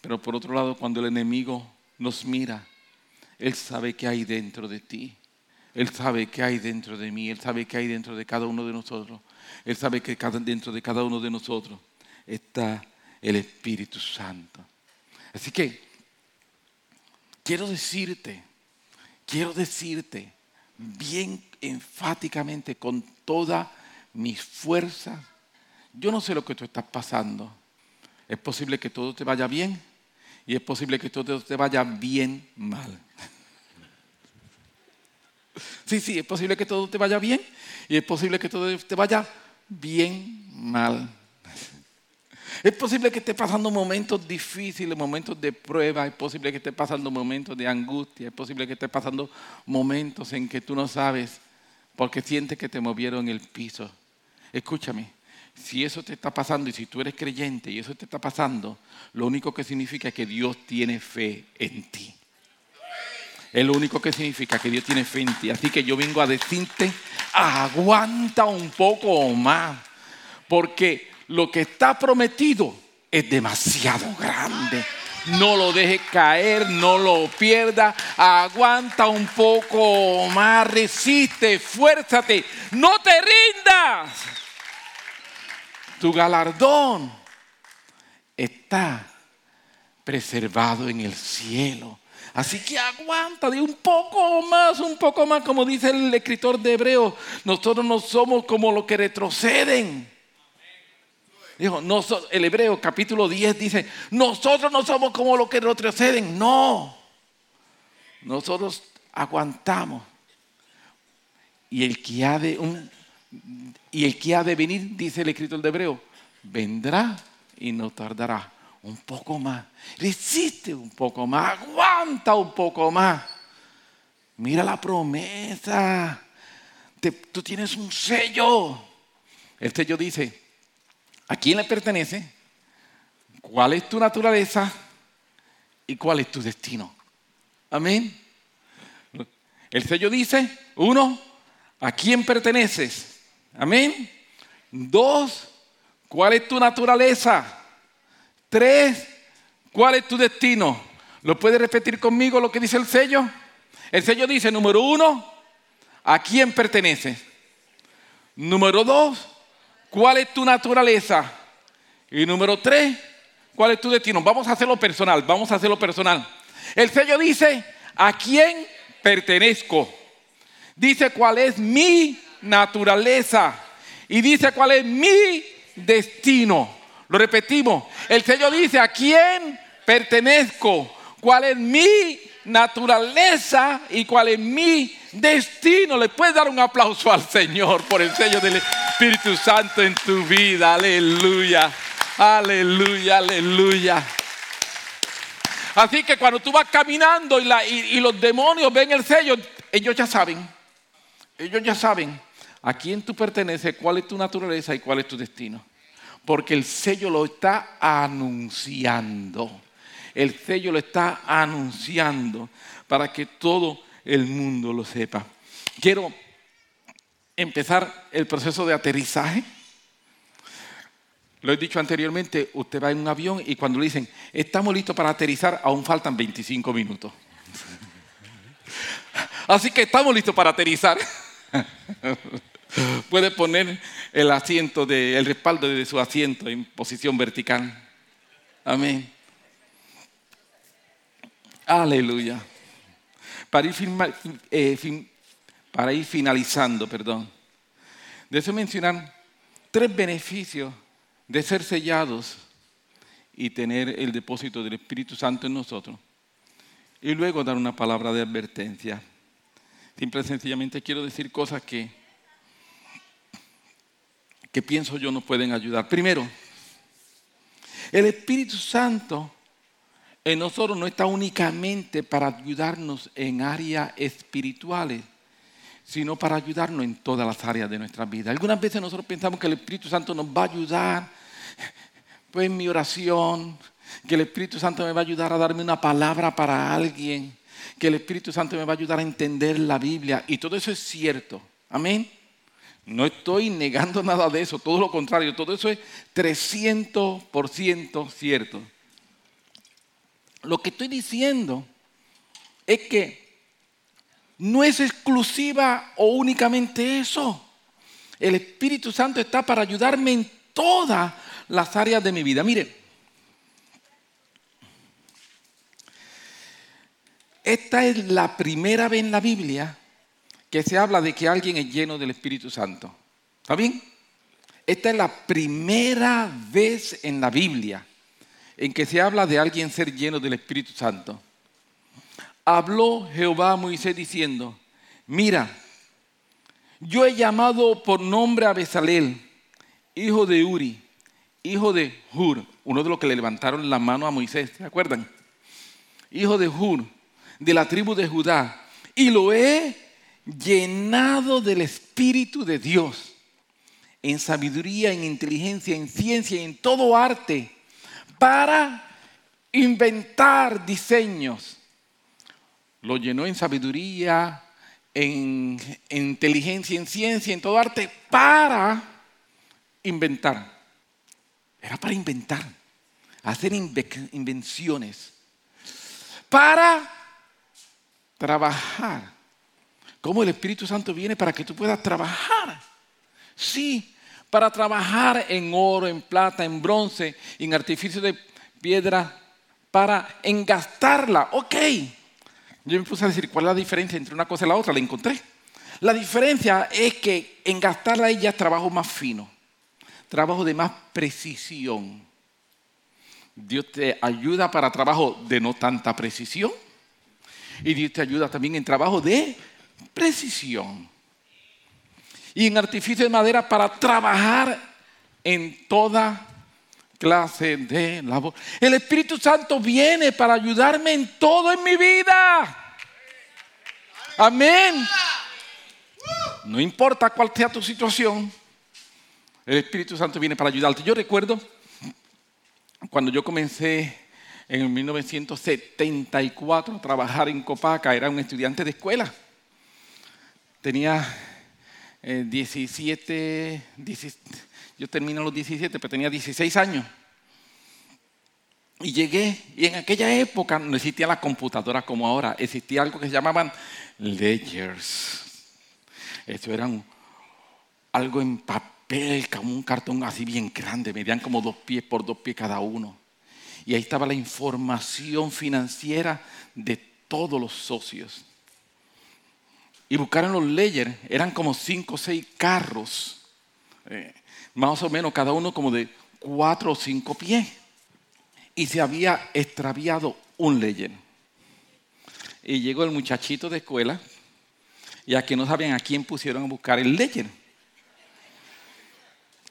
pero por otro lado, cuando el enemigo nos mira, Él sabe que hay dentro de ti. Él sabe que hay dentro de mí, Él sabe que hay dentro de cada uno de nosotros. Él sabe que dentro de cada uno de nosotros está el Espíritu Santo. Así que quiero decirte, quiero decirte bien enfáticamente, con toda mis fuerzas. Yo no sé lo que tú estás pasando. Es posible que todo te vaya bien y es posible que todo te vaya bien mal. Sí, sí, es posible que todo te vaya bien y es posible que todo te vaya bien mal. Es posible que esté pasando momentos difíciles, momentos de prueba, es posible que esté pasando momentos de angustia, es posible que esté pasando momentos en que tú no sabes porque sientes que te movieron el piso. Escúchame, si eso te está pasando y si tú eres creyente y eso te está pasando, lo único que significa es que Dios tiene fe en ti. Es lo único que significa que Dios tiene fe en ti. Así que yo vengo a decirte, aguanta un poco más. Porque lo que está prometido es demasiado grande. No lo dejes caer, no lo pierda. Aguanta un poco más, resiste, esfuérzate. No te rindas. Tu galardón está preservado en el cielo. Así que aguanta de un poco más, un poco más, como dice el escritor de Hebreo. Nosotros no somos como los que retroceden. Dijo, el Hebreo capítulo 10 dice, nosotros no somos como los que retroceden. No, nosotros aguantamos. Y el que ha de, un, y el que ha de venir, dice el escritor de Hebreo, vendrá y no tardará un poco más. Resiste un poco más, aguanta un poco más. Mira la promesa. tú tienes un sello. El sello dice, ¿a quién le pertenece? ¿Cuál es tu naturaleza? ¿Y cuál es tu destino? Amén. El sello dice, uno, ¿a quién perteneces? Amén. Dos, ¿cuál es tu naturaleza? Tres, ¿cuál es tu destino? ¿Lo puedes repetir conmigo lo que dice el sello? El sello dice, número uno, ¿a quién perteneces? Número dos, ¿cuál es tu naturaleza? Y número tres, ¿cuál es tu destino? Vamos a hacerlo personal, vamos a hacerlo personal. El sello dice, ¿a quién pertenezco? Dice cuál es mi naturaleza y dice cuál es mi destino. Lo repetimos. El sello dice a quién pertenezco, cuál es mi naturaleza y cuál es mi destino. Le puedes dar un aplauso al Señor por el sello del Espíritu Santo en tu vida. Aleluya. Aleluya, aleluya. Así que cuando tú vas caminando y, y los demonios ven el sello, ellos ya saben. Ellos ya saben a quién tú perteneces, cuál es tu naturaleza y cuál es tu destino porque el sello lo está anunciando. El sello lo está anunciando para que todo el mundo lo sepa. Quiero empezar el proceso de aterrizaje. Lo he dicho anteriormente, usted va en un avión y cuando le dicen, estamos listos para aterrizar, aún faltan 25 minutos. <laughs> Así que estamos listos para aterrizar. <laughs> <laughs> Puede poner el asiento, de, el respaldo de su asiento en posición vertical. Amén. Aleluya. Para ir, eh, para ir finalizando, perdón. Deseo mencionar tres beneficios de ser sellados y tener el depósito del Espíritu Santo en nosotros. Y luego dar una palabra de advertencia. Simple y sencillamente quiero decir cosas que que pienso yo nos pueden ayudar. Primero, el Espíritu Santo en nosotros no está únicamente para ayudarnos en áreas espirituales, sino para ayudarnos en todas las áreas de nuestra vida. Algunas veces nosotros pensamos que el Espíritu Santo nos va a ayudar, pues en mi oración, que el Espíritu Santo me va a ayudar a darme una palabra para alguien, que el Espíritu Santo me va a ayudar a entender la Biblia, y todo eso es cierto. Amén. No estoy negando nada de eso, todo lo contrario, todo eso es 300% cierto. Lo que estoy diciendo es que no es exclusiva o únicamente eso. El Espíritu Santo está para ayudarme en todas las áreas de mi vida. Mire, esta es la primera vez en la Biblia que se habla de que alguien es lleno del Espíritu Santo. ¿Está bien? Esta es la primera vez en la Biblia en que se habla de alguien ser lleno del Espíritu Santo. Habló Jehová a Moisés diciendo, mira, yo he llamado por nombre a Besalel, hijo de Uri, hijo de Hur, uno de los que le levantaron la mano a Moisés, ¿se acuerdan? Hijo de Hur, de la tribu de Judá, y lo he llenado del Espíritu de Dios, en sabiduría, en inteligencia, en ciencia y en todo arte, para inventar diseños. Lo llenó en sabiduría, en, inteligencia, en ciencia, en todo arte, para inventar. Era para inventar, hacer invenciones, para trabajar cómo el Espíritu Santo viene para que tú puedas trabajar. Sí, para trabajar en oro, en plata, en bronce, en artificio de piedra para engastarla. Ok. Yo me puse a decir, ¿cuál es la diferencia entre una cosa y la otra? La encontré. La diferencia es que engastarla ella es trabajo más fino, trabajo de más precisión. Dios te ayuda para trabajo de no tanta precisión y Dios te ayuda también en trabajo de precisión. Y en artificio de madera para trabajar en toda clase de labor. El Espíritu Santo viene para ayudarme en todo en mi vida. Amén. No importa cuál sea tu situación, el Espíritu Santo viene para ayudarte. Yo recuerdo cuando yo comencé en 1974 a trabajar en Copaca, era un estudiante de escuela. Tenía 17, eh, yo termino los 17, pero tenía 16 años. Y llegué, y en aquella época no existía la computadora como ahora, existía algo que se llamaban ledgers. Eso era algo en papel, como un cartón así bien grande, medían como dos pies por dos pies cada uno. Y ahí estaba la información financiera de todos los socios. Y buscaron los ledgers, eran como cinco o seis carros, eh, más o menos cada uno como de cuatro o cinco pies. Y se había extraviado un ledger. Y llegó el muchachito de escuela y aquí no sabían a quién pusieron a buscar el ledger.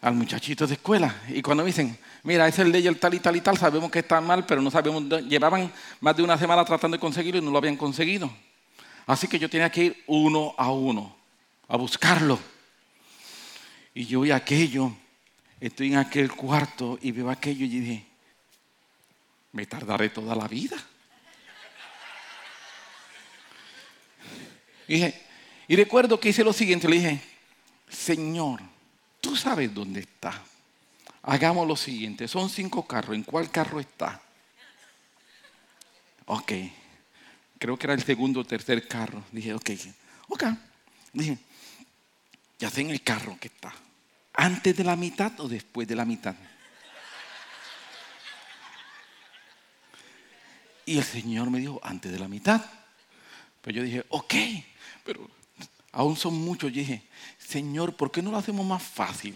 Al muchachito de escuela. Y cuando dicen, mira, ese es el ledger tal y tal y tal, sabemos que está mal, pero no sabemos, llevaban más de una semana tratando de conseguirlo y no lo habían conseguido. Así que yo tenía que ir uno a uno a buscarlo. Y yo vi aquello, estoy en aquel cuarto y veo aquello y dije, me tardaré toda la vida. Y dije, y recuerdo que hice lo siguiente, le dije, Señor, tú sabes dónde está. Hagamos lo siguiente, son cinco carros, ¿en cuál carro está? Ok, creo que era el segundo o tercer carro. Dije, ok, ok. Dije, ya sé en el carro que está. ¿Antes de la mitad o después de la mitad? Y el Señor me dijo, antes de la mitad. Pues yo dije, ok, pero aún son muchos. Y dije, Señor, ¿por qué no lo hacemos más fácil?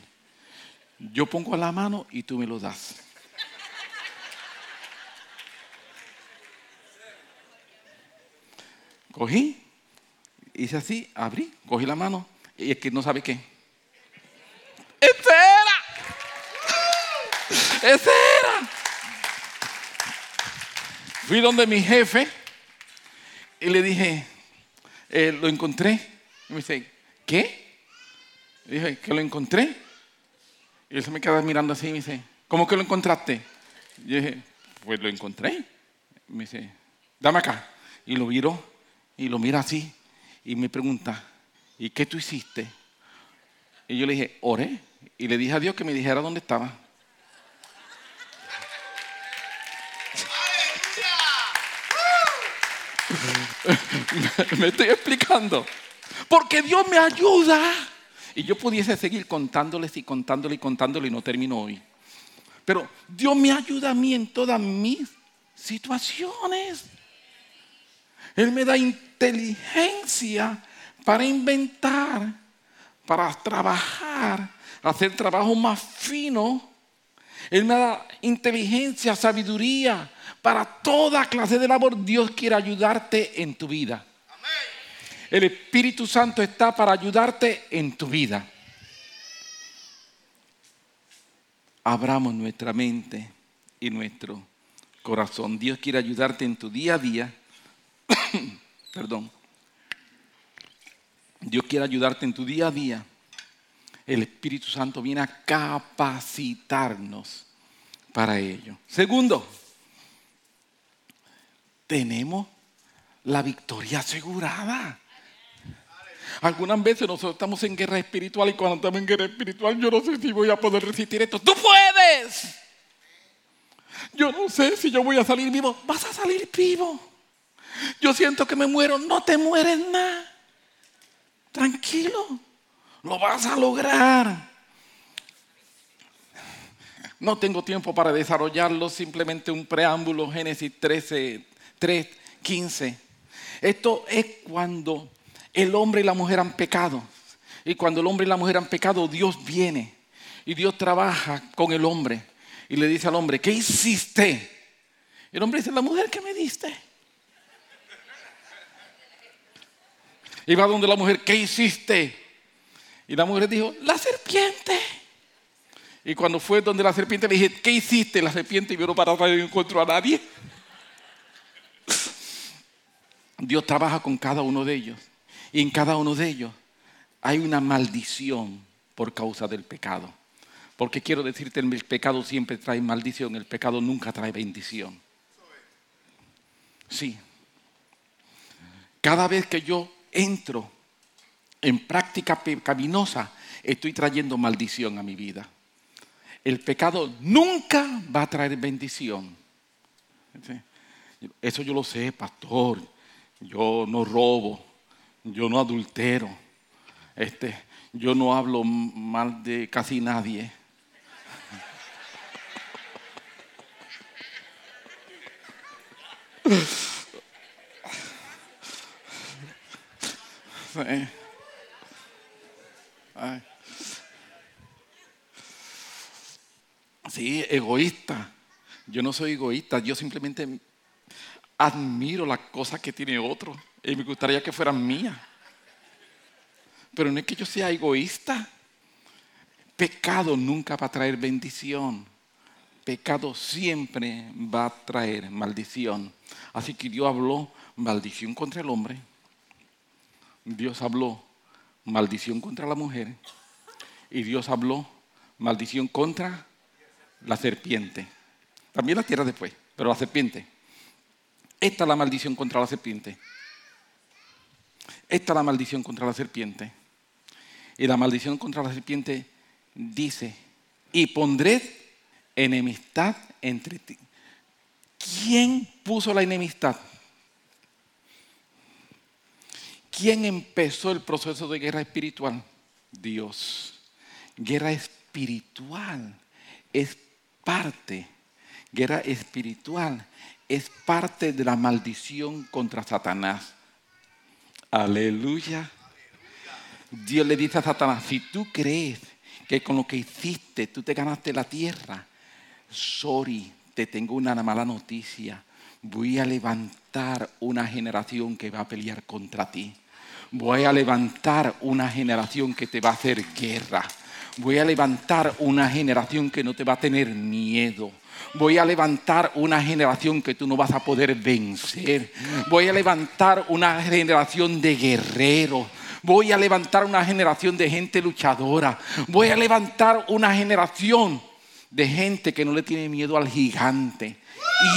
Yo pongo la mano y tú me lo das. Cogí, hice así, abrí, cogí la mano y es que no sabe qué. ¡Ese era! ¡Ese era! Fui donde mi jefe y le dije, eh, lo encontré. Y me dice, ¿qué? Y dije, que lo encontré. Y él se me queda mirando así y me dice, ¿cómo que lo encontraste? Y yo dije, pues lo encontré. Y me dice, dame acá. Y lo miro y lo mira así y me pregunta, ¿y qué tú hiciste? Y yo le dije, oré. Y le dije a Dios que me dijera dónde estaba. <laughs> me estoy explicando. Porque Dios me ayuda. Y yo pudiese seguir contándoles y contándoles y contándoles y no termino hoy. Pero Dios me ayuda a mí en todas mis situaciones. Él me da inteligencia para inventar, para trabajar, hacer trabajo más fino. Él me da inteligencia, sabiduría para toda clase de labor. Dios quiere ayudarte en tu vida. El Espíritu Santo está para ayudarte en tu vida. Abramos nuestra mente y nuestro corazón. Dios quiere ayudarte en tu día a día. <coughs> Perdón. Dios quiere ayudarte en tu día a día. El Espíritu Santo viene a capacitarnos para ello. Segundo, tenemos la victoria asegurada. Algunas veces nosotros estamos en guerra espiritual y cuando estamos en guerra espiritual yo no sé si voy a poder resistir esto. ¡Tú puedes! Yo no sé si yo voy a salir vivo. Vas a salir vivo. Yo siento que me muero. No te mueres nada. Tranquilo. Lo vas a lograr. No tengo tiempo para desarrollarlo, simplemente un preámbulo, Génesis 13, 3, 15. Esto es cuando el hombre y la mujer han pecado. Y cuando el hombre y la mujer han pecado, Dios viene y Dios trabaja con el hombre y le dice al hombre, ¿qué hiciste? Y el hombre dice, la mujer que me diste. Y va donde la mujer, ¿qué hiciste? Y la mujer dijo, la serpiente. Y cuando fue donde la serpiente le dije, ¿qué hiciste? La serpiente vino para atrás y no encontró a nadie. Dios trabaja con cada uno de ellos. Y en cada uno de ellos hay una maldición por causa del pecado. Porque quiero decirte, el pecado siempre trae maldición, el pecado nunca trae bendición. Sí. Cada vez que yo entro en práctica pecaminosa, estoy trayendo maldición a mi vida. El pecado nunca va a traer bendición. Eso yo lo sé, pastor. Yo no robo, yo no adultero, este, yo no hablo mal de casi nadie. Sí, egoísta. Yo no soy egoísta, yo simplemente admiro las cosas que tiene otro y me gustaría que fueran mías. Pero no es que yo sea egoísta. Pecado nunca va a traer bendición. Pecado siempre va a traer maldición. Así que Dios habló maldición contra el hombre. Dios habló maldición contra la mujer. Y Dios habló maldición contra la serpiente. También la tierra después, pero la serpiente. Esta es la maldición contra la serpiente. Esta es la maldición contra la serpiente. Y la maldición contra la serpiente dice, y pondré enemistad entre ti. ¿Quién puso la enemistad? ¿Quién empezó el proceso de guerra espiritual? Dios. Guerra espiritual es parte, guerra espiritual es parte de la maldición contra Satanás. Aleluya. Dios le dice a Satanás, si tú crees que con lo que hiciste tú te ganaste la tierra, sorry, te tengo una mala noticia. Voy a levantar una generación que va a pelear contra ti. Voy a levantar una generación que te va a hacer guerra. Voy a levantar una generación que no te va a tener miedo. Voy a levantar una generación que tú no vas a poder vencer. Voy a levantar una generación de guerreros. Voy a levantar una generación de gente luchadora. Voy a levantar una generación de gente que no le tiene miedo al gigante.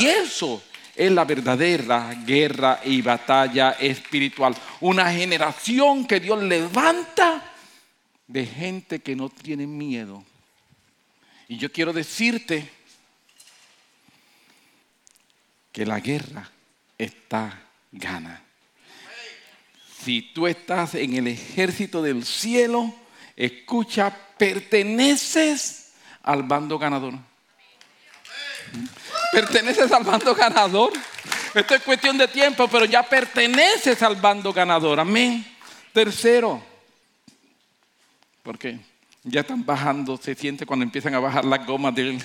Y eso es la verdadera guerra y batalla espiritual. Una generación que Dios levanta de gente que no tiene miedo. Y yo quiero decirte que la guerra está gana. Si tú estás en el ejército del cielo, escucha, perteneces al bando ganador. Perteneces al bando ganador. Esto es cuestión de tiempo, pero ya perteneces al bando ganador. Amén. Tercero, porque ya están bajando, se siente cuando empiezan a bajar las gomas del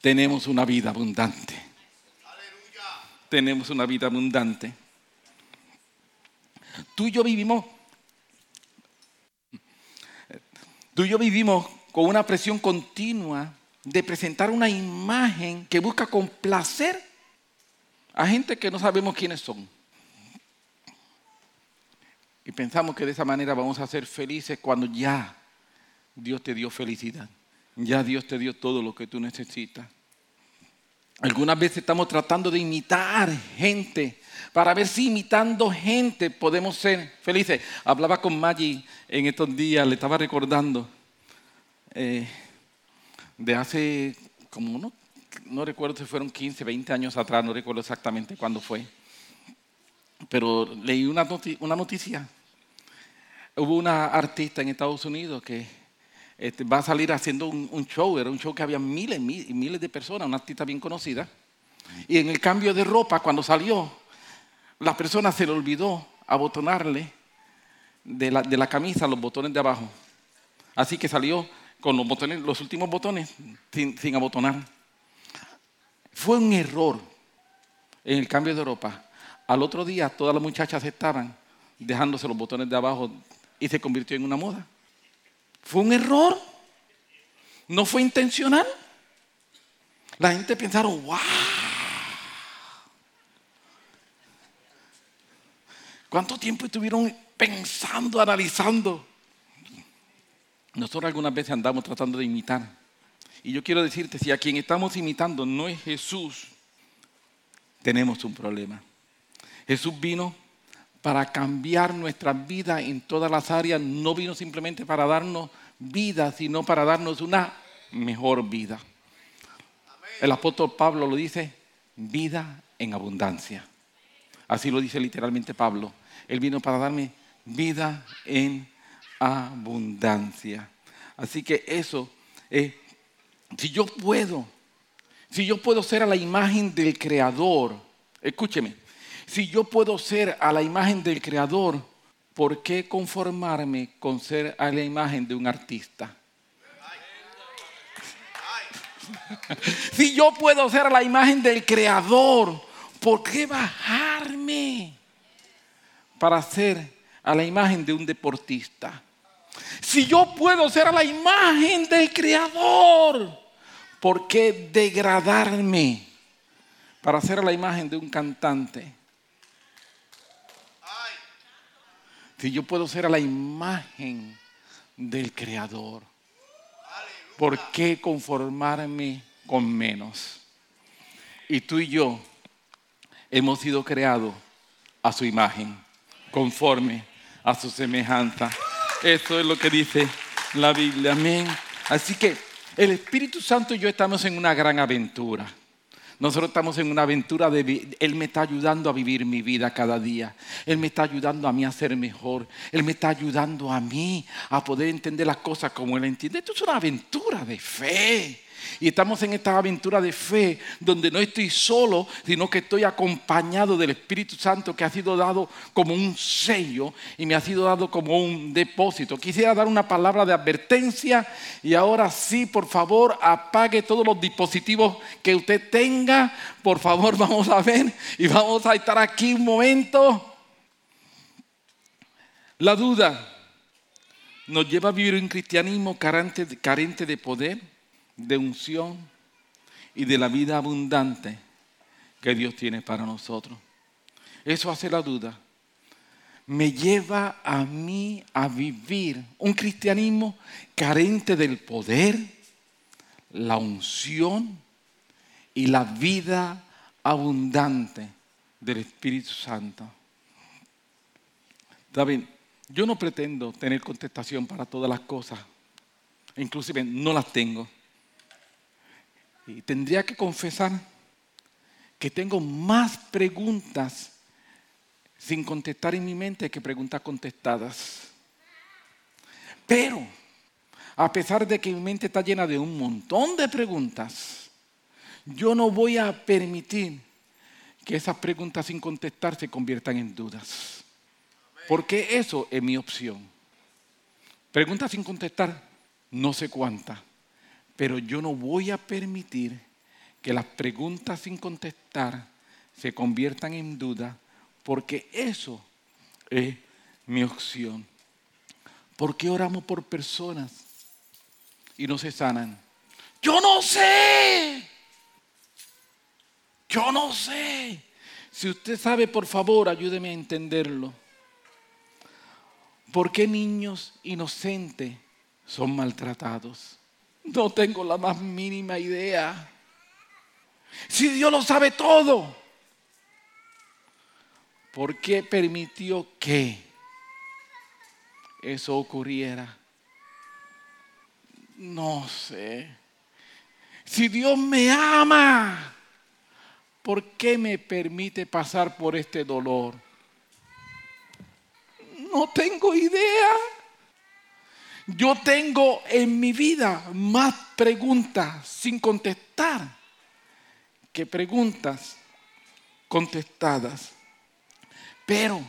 tenemos una vida abundante. Tenemos una vida abundante. Tú y yo vivimos, tú y yo vivimos con una presión continua de presentar una imagen que busca complacer a gente que no sabemos quiénes son. Y pensamos que de esa manera vamos a ser felices cuando ya Dios te dio felicidad. Ya Dios te dio todo lo que tú necesitas. Algunas veces estamos tratando de imitar gente para ver si imitando gente podemos ser felices. Hablaba con Maggie en estos días, le estaba recordando eh, de hace como no, no recuerdo si fueron 15, 20 años atrás, no recuerdo exactamente cuándo fue, pero leí una, una noticia. Hubo una artista en Estados Unidos que este, va a salir haciendo un, show, era un show que había miles y miles de personas, una artista bien conocida. Y en el cambio de ropa, cuando salió, la persona se le olvidó abotonarle de la, de la camisa los botones de abajo. Así que salió con los, botones, los últimos botones sin, abotonar. Fue un error en el cambio de ropa. Al otro día todas las muchachas estaban dejándose los botones de abajo y se convirtió en una moda. Fue un error. No fue intencional. La gente pensaron, wow. ¿Cuánto tiempo estuvieron pensando, analizando? Nosotros algunas veces andamos tratando de imitar. Y yo quiero decirte, si a quien estamos imitando no es Jesús, tenemos un problema. Jesús vino para cambiar nuestra vida en todas las áreas. No vino simplemente para darnos vida, sino para darnos una mejor vida. El apóstol Pablo lo dice, vida en abundancia. Así lo dice literalmente Pablo. Él vino para darme vida en abundancia. Así que eso, eh, si yo puedo, si yo puedo ser a la imagen del Creador, escúcheme, si yo puedo ser a la imagen del Creador, ¿por qué conformarme con ser a la imagen de un artista? <laughs> si yo puedo ser a la imagen del Creador, ¿por qué bajarme para ser a la imagen de un deportista? Si yo puedo ser a la imagen del Creador, ¿por qué degradarme para ser a la imagen de un cantante? Si yo puedo ser a la imagen del Creador, ¿por qué conformarme con menos? Y tú y yo hemos sido creados a su imagen, conforme a su semejanza. Eso es lo que dice la Biblia. Amén. Así que el Espíritu Santo y yo estamos en una gran aventura. Nosotros estamos en una aventura de... Él me está ayudando a vivir mi vida cada día. Él me está ayudando a mí a ser mejor. Él me está ayudando a mí a poder entender las cosas como Él entiende. Esto es una aventura de fe. Y estamos en esta aventura de fe donde no estoy solo, sino que estoy acompañado del Espíritu Santo que ha sido dado como un sello y me ha sido dado como un depósito. Quisiera dar una palabra de advertencia y ahora sí, por favor, apague todos los dispositivos que usted tenga. Por favor, <laughs> vamos a ver y vamos a estar aquí un momento. La duda nos lleva a vivir un cristianismo carente de poder de unción y de la vida abundante que Dios tiene para nosotros. Eso hace la duda. Me lleva a mí a vivir un cristianismo carente del poder, la unción y la vida abundante del Espíritu Santo. David, yo no pretendo tener contestación para todas las cosas, inclusive no las tengo. Y tendría que confesar que tengo más preguntas sin contestar en mi mente que preguntas contestadas. Pero, a pesar de que mi mente está llena de un montón de preguntas, yo no voy a permitir que esas preguntas sin contestar se conviertan en dudas. Porque eso es mi opción. Preguntas sin contestar, no sé cuántas. Pero yo no voy a permitir que las preguntas sin contestar se conviertan en duda, porque eso es mi opción. ¿Por qué oramos por personas y no se sanan? Yo no sé. Yo no sé. Si usted sabe, por favor, ayúdeme a entenderlo. ¿Por qué niños inocentes son maltratados? No tengo la más mínima idea. Si Dios lo sabe todo, ¿por qué permitió que eso ocurriera? No sé. Si Dios me ama, ¿por qué me permite pasar por este dolor? No tengo idea. Yo tengo en mi vida más preguntas sin contestar que preguntas contestadas. Pero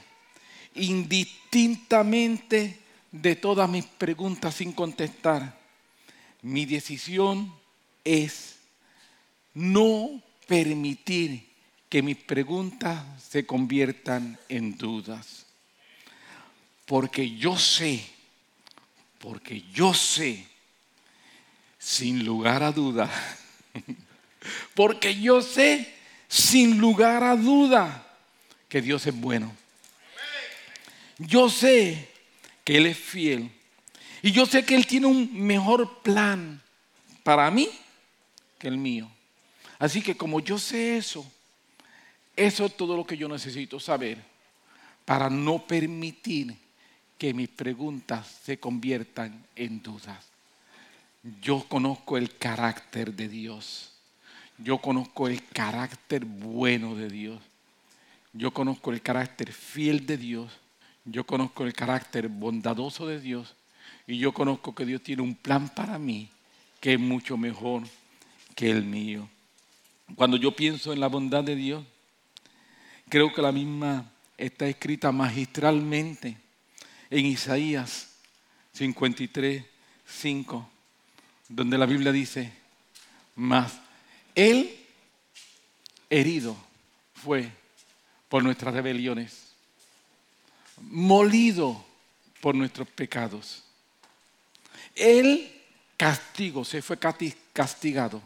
indistintamente de todas mis preguntas sin contestar, mi decisión es no permitir que mis preguntas se conviertan en dudas. Porque yo sé, porque yo sé, sin lugar a duda, <laughs> porque yo sé, sin lugar a duda, que Dios es bueno. Yo sé que Él es fiel. Y yo sé que Él tiene un mejor plan para mí que el mío. Así que como yo sé eso, eso es todo lo que yo necesito saber para no permitir que mis preguntas se conviertan en dudas. Yo conozco el carácter de Dios. Yo conozco el carácter bueno de Dios. Yo conozco el carácter fiel de Dios. Yo conozco el carácter bondadoso de Dios. Y yo conozco que Dios tiene un plan para mí que es mucho mejor que el mío. Cuando yo pienso en la bondad de Dios, creo que la misma está escrita magistralmente en Isaías 53, 5, donde la Biblia dice, más Él herido fue por nuestras rebeliones, molido por nuestros pecados. Él castigo, se fue castigado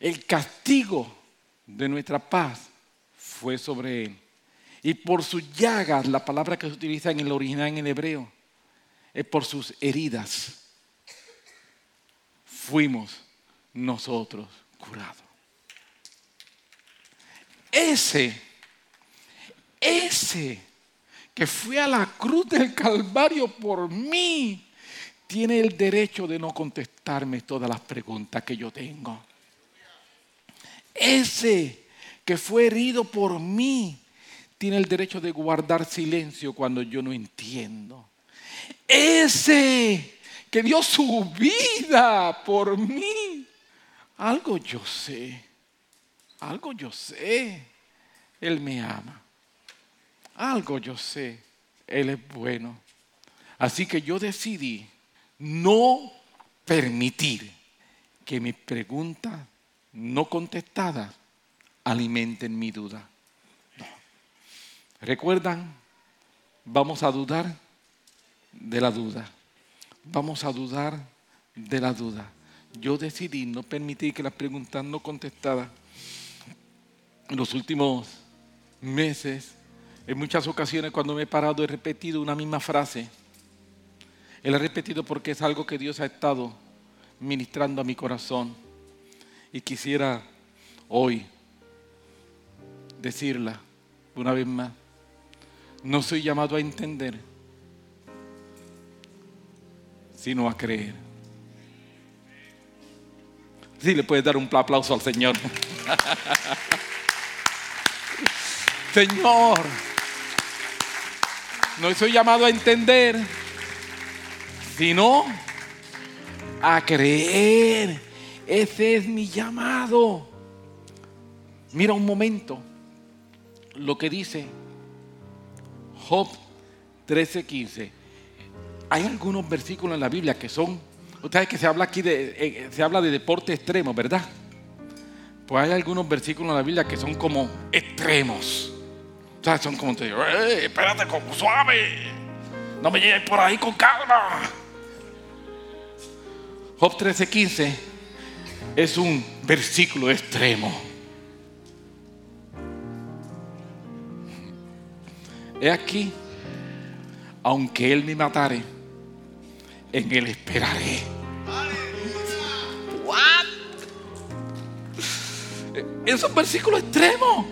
el castigo de nuestra paz fue sobre él. Y por sus llagas, la palabra que se utiliza en el original en hebreo, es por sus heridas. Fuimos nosotros curados. Ese, ese que fue a la cruz del Calvario por mí, tiene el derecho de no contestarme todas las preguntas que yo tengo. Ese que fue herido por mí tiene el derecho de guardar silencio cuando yo no entiendo. Ese que dio su vida por mí. Algo yo sé. Algo yo sé. Él me ama. Algo yo sé. Él es bueno. Así que yo decidí no permitir que mis preguntas no contestadas alimenten mi duda. ¿Recuerdan? Vamos a dudar de la duda. Vamos a dudar de la duda. Yo decidí no permitir que las preguntas no contestadas en los últimos meses, en muchas ocasiones cuando me he parado he repetido una misma frase. Él ha repetido porque es algo que Dios ha estado ministrando a mi corazón. Y quisiera hoy decirla una vez más. No soy llamado a entender, sino a creer. Sí, le puedes dar un aplauso al Señor. <laughs> Señor, no soy llamado a entender, sino a creer. Ese es mi llamado. Mira un momento lo que dice Job 13:15. Hay algunos versículos en la Biblia que son, ustedes que se habla aquí de, eh, se habla de deporte extremo, ¿verdad? Pues hay algunos versículos en la Biblia que son como extremos. O sea, son como te digo, espérate, como suave. No me llegues por ahí con calma. Job 13:15 es un versículo extremo. He aquí, aunque Él me matare, en Él esperaré. What? Es un versículo extremo.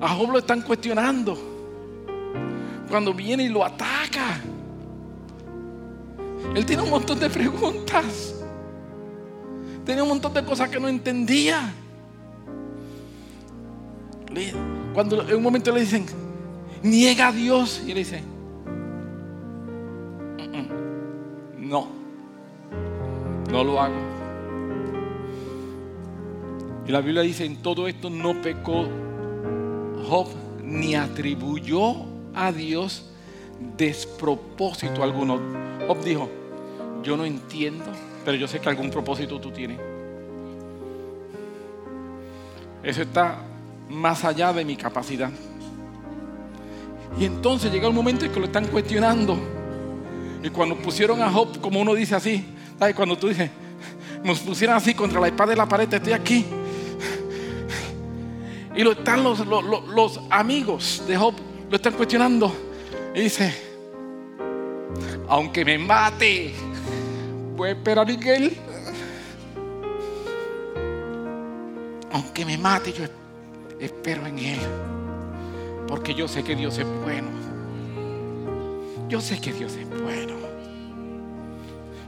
A Job lo están cuestionando. Cuando viene y lo ataca. Él tiene un montón de preguntas. Tenía un montón de cosas que no entendía. Cuando en un momento le dicen, niega a Dios, y le dice, no, no lo hago. Y la Biblia dice, en todo esto no pecó Job ni atribuyó a Dios despropósito alguno. Job dijo, yo no entiendo, pero yo sé que algún propósito tú tienes. Eso está más allá de mi capacidad. Y entonces llega un momento en que lo están cuestionando. Y cuando pusieron a Job, como uno dice así, ¿sabes? cuando tú dices, nos pusieron así contra la espada de la pared, estoy aquí. Y lo están los, los, amigos de Job, lo están cuestionando. Y dice, aunque me mate, voy a esperar a Miguel. Aunque me mate, yo espero en Él. Porque yo sé que Dios es bueno. Yo sé que Dios es bueno.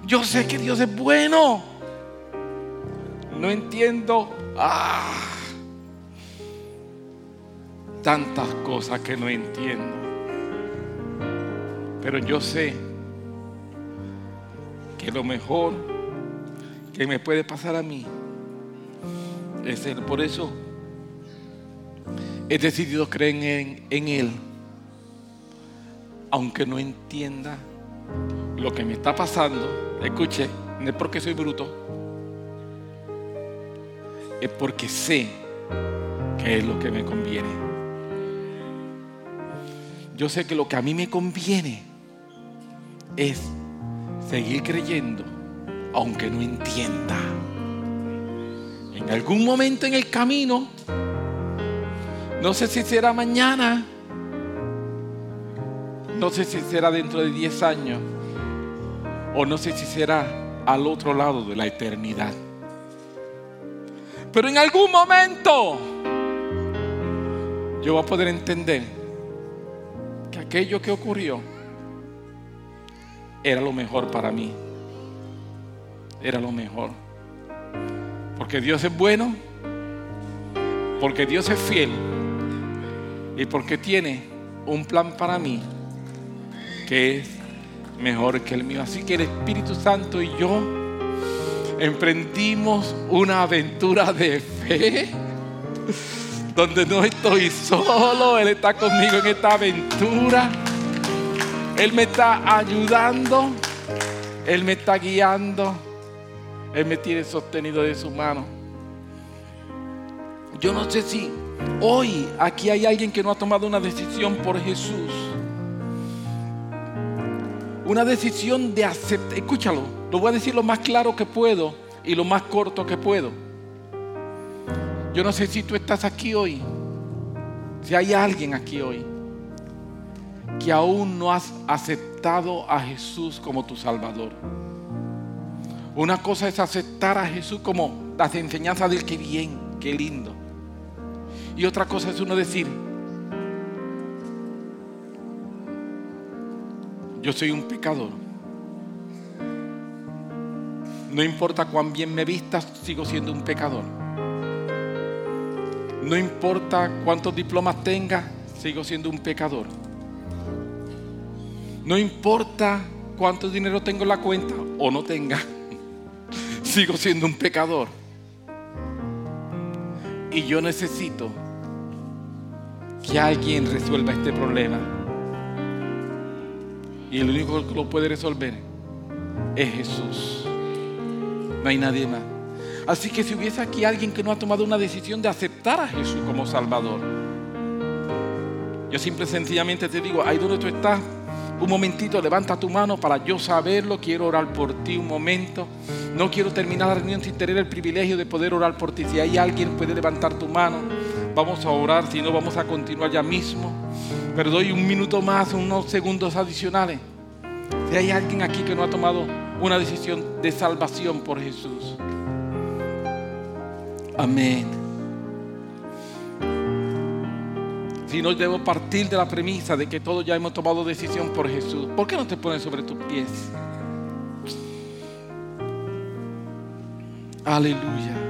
Yo sé que Dios es bueno. No entiendo. Ah, tantas cosas que no entiendo. Pero yo sé que lo mejor que me puede pasar a mí es Él. Por eso he decidido creer en, en Él, aunque no entienda lo que me está pasando. Escuche, no es porque soy bruto, es porque sé que es lo que me conviene. Yo sé que lo que a mí me conviene es seguir creyendo, aunque no entienda. En algún momento en el camino no sé si será mañana. No sé si será dentro de 10 años. O no sé si será al otro lado de la eternidad. Pero en algún momento yo voy a poder entender que aquello que ocurrió era lo mejor para mí. Era lo mejor. Porque Dios es bueno. Porque Dios es fiel y porque tiene un plan para mí que es mejor que el mío. Así que el Espíritu Santo y yo emprendimos una aventura de fe donde no estoy solo, Él está conmigo en esta aventura. Él me está ayudando, Él me está guiando, Él me tiene sostenido de su mano. Yo no sé si Hoy aquí hay alguien que no ha tomado una decisión por Jesús. Una decisión de aceptar. Escúchalo, lo voy a decir lo más claro que puedo y lo más corto que puedo. Yo no sé si tú estás aquí hoy. Si hay alguien aquí hoy que aún no has aceptado a Jesús como tu Salvador. Una cosa es aceptar a Jesús como las enseñanzas del que bien, qué lindo. Y otra cosa es uno decir, yo soy un pecador. No importa cuán bien me vistas, sigo siendo un pecador. No importa cuántos diplomas tenga, sigo siendo un pecador. No importa cuánto dinero tengo en la cuenta o no tenga, <laughs> sigo siendo un pecador. Y yo necesito que alguien resuelva este problema. Y el único que lo puede resolver es Jesús. No hay nadie más. Así que si hubiese aquí alguien que no ha tomado una decisión de aceptar a Jesús como Salvador, yo simple sencillamente te digo, ahí donde tú estás, un momentito, levanta tu mano para yo saberlo, quiero orar por ti un momento. No quiero terminar la reunión sin tener el privilegio de poder orar por ti. Si hay alguien puede levantar tu mano vamos a orar, si no vamos a continuar ya mismo. Pero doy un minuto más, unos segundos adicionales. Si hay alguien aquí que no ha tomado una decisión de salvación por Jesús. Amén. Si no debo partir de la premisa de que todos ya hemos tomado decisión por Jesús, ¿por qué no te pones sobre tus pies? Aleluya.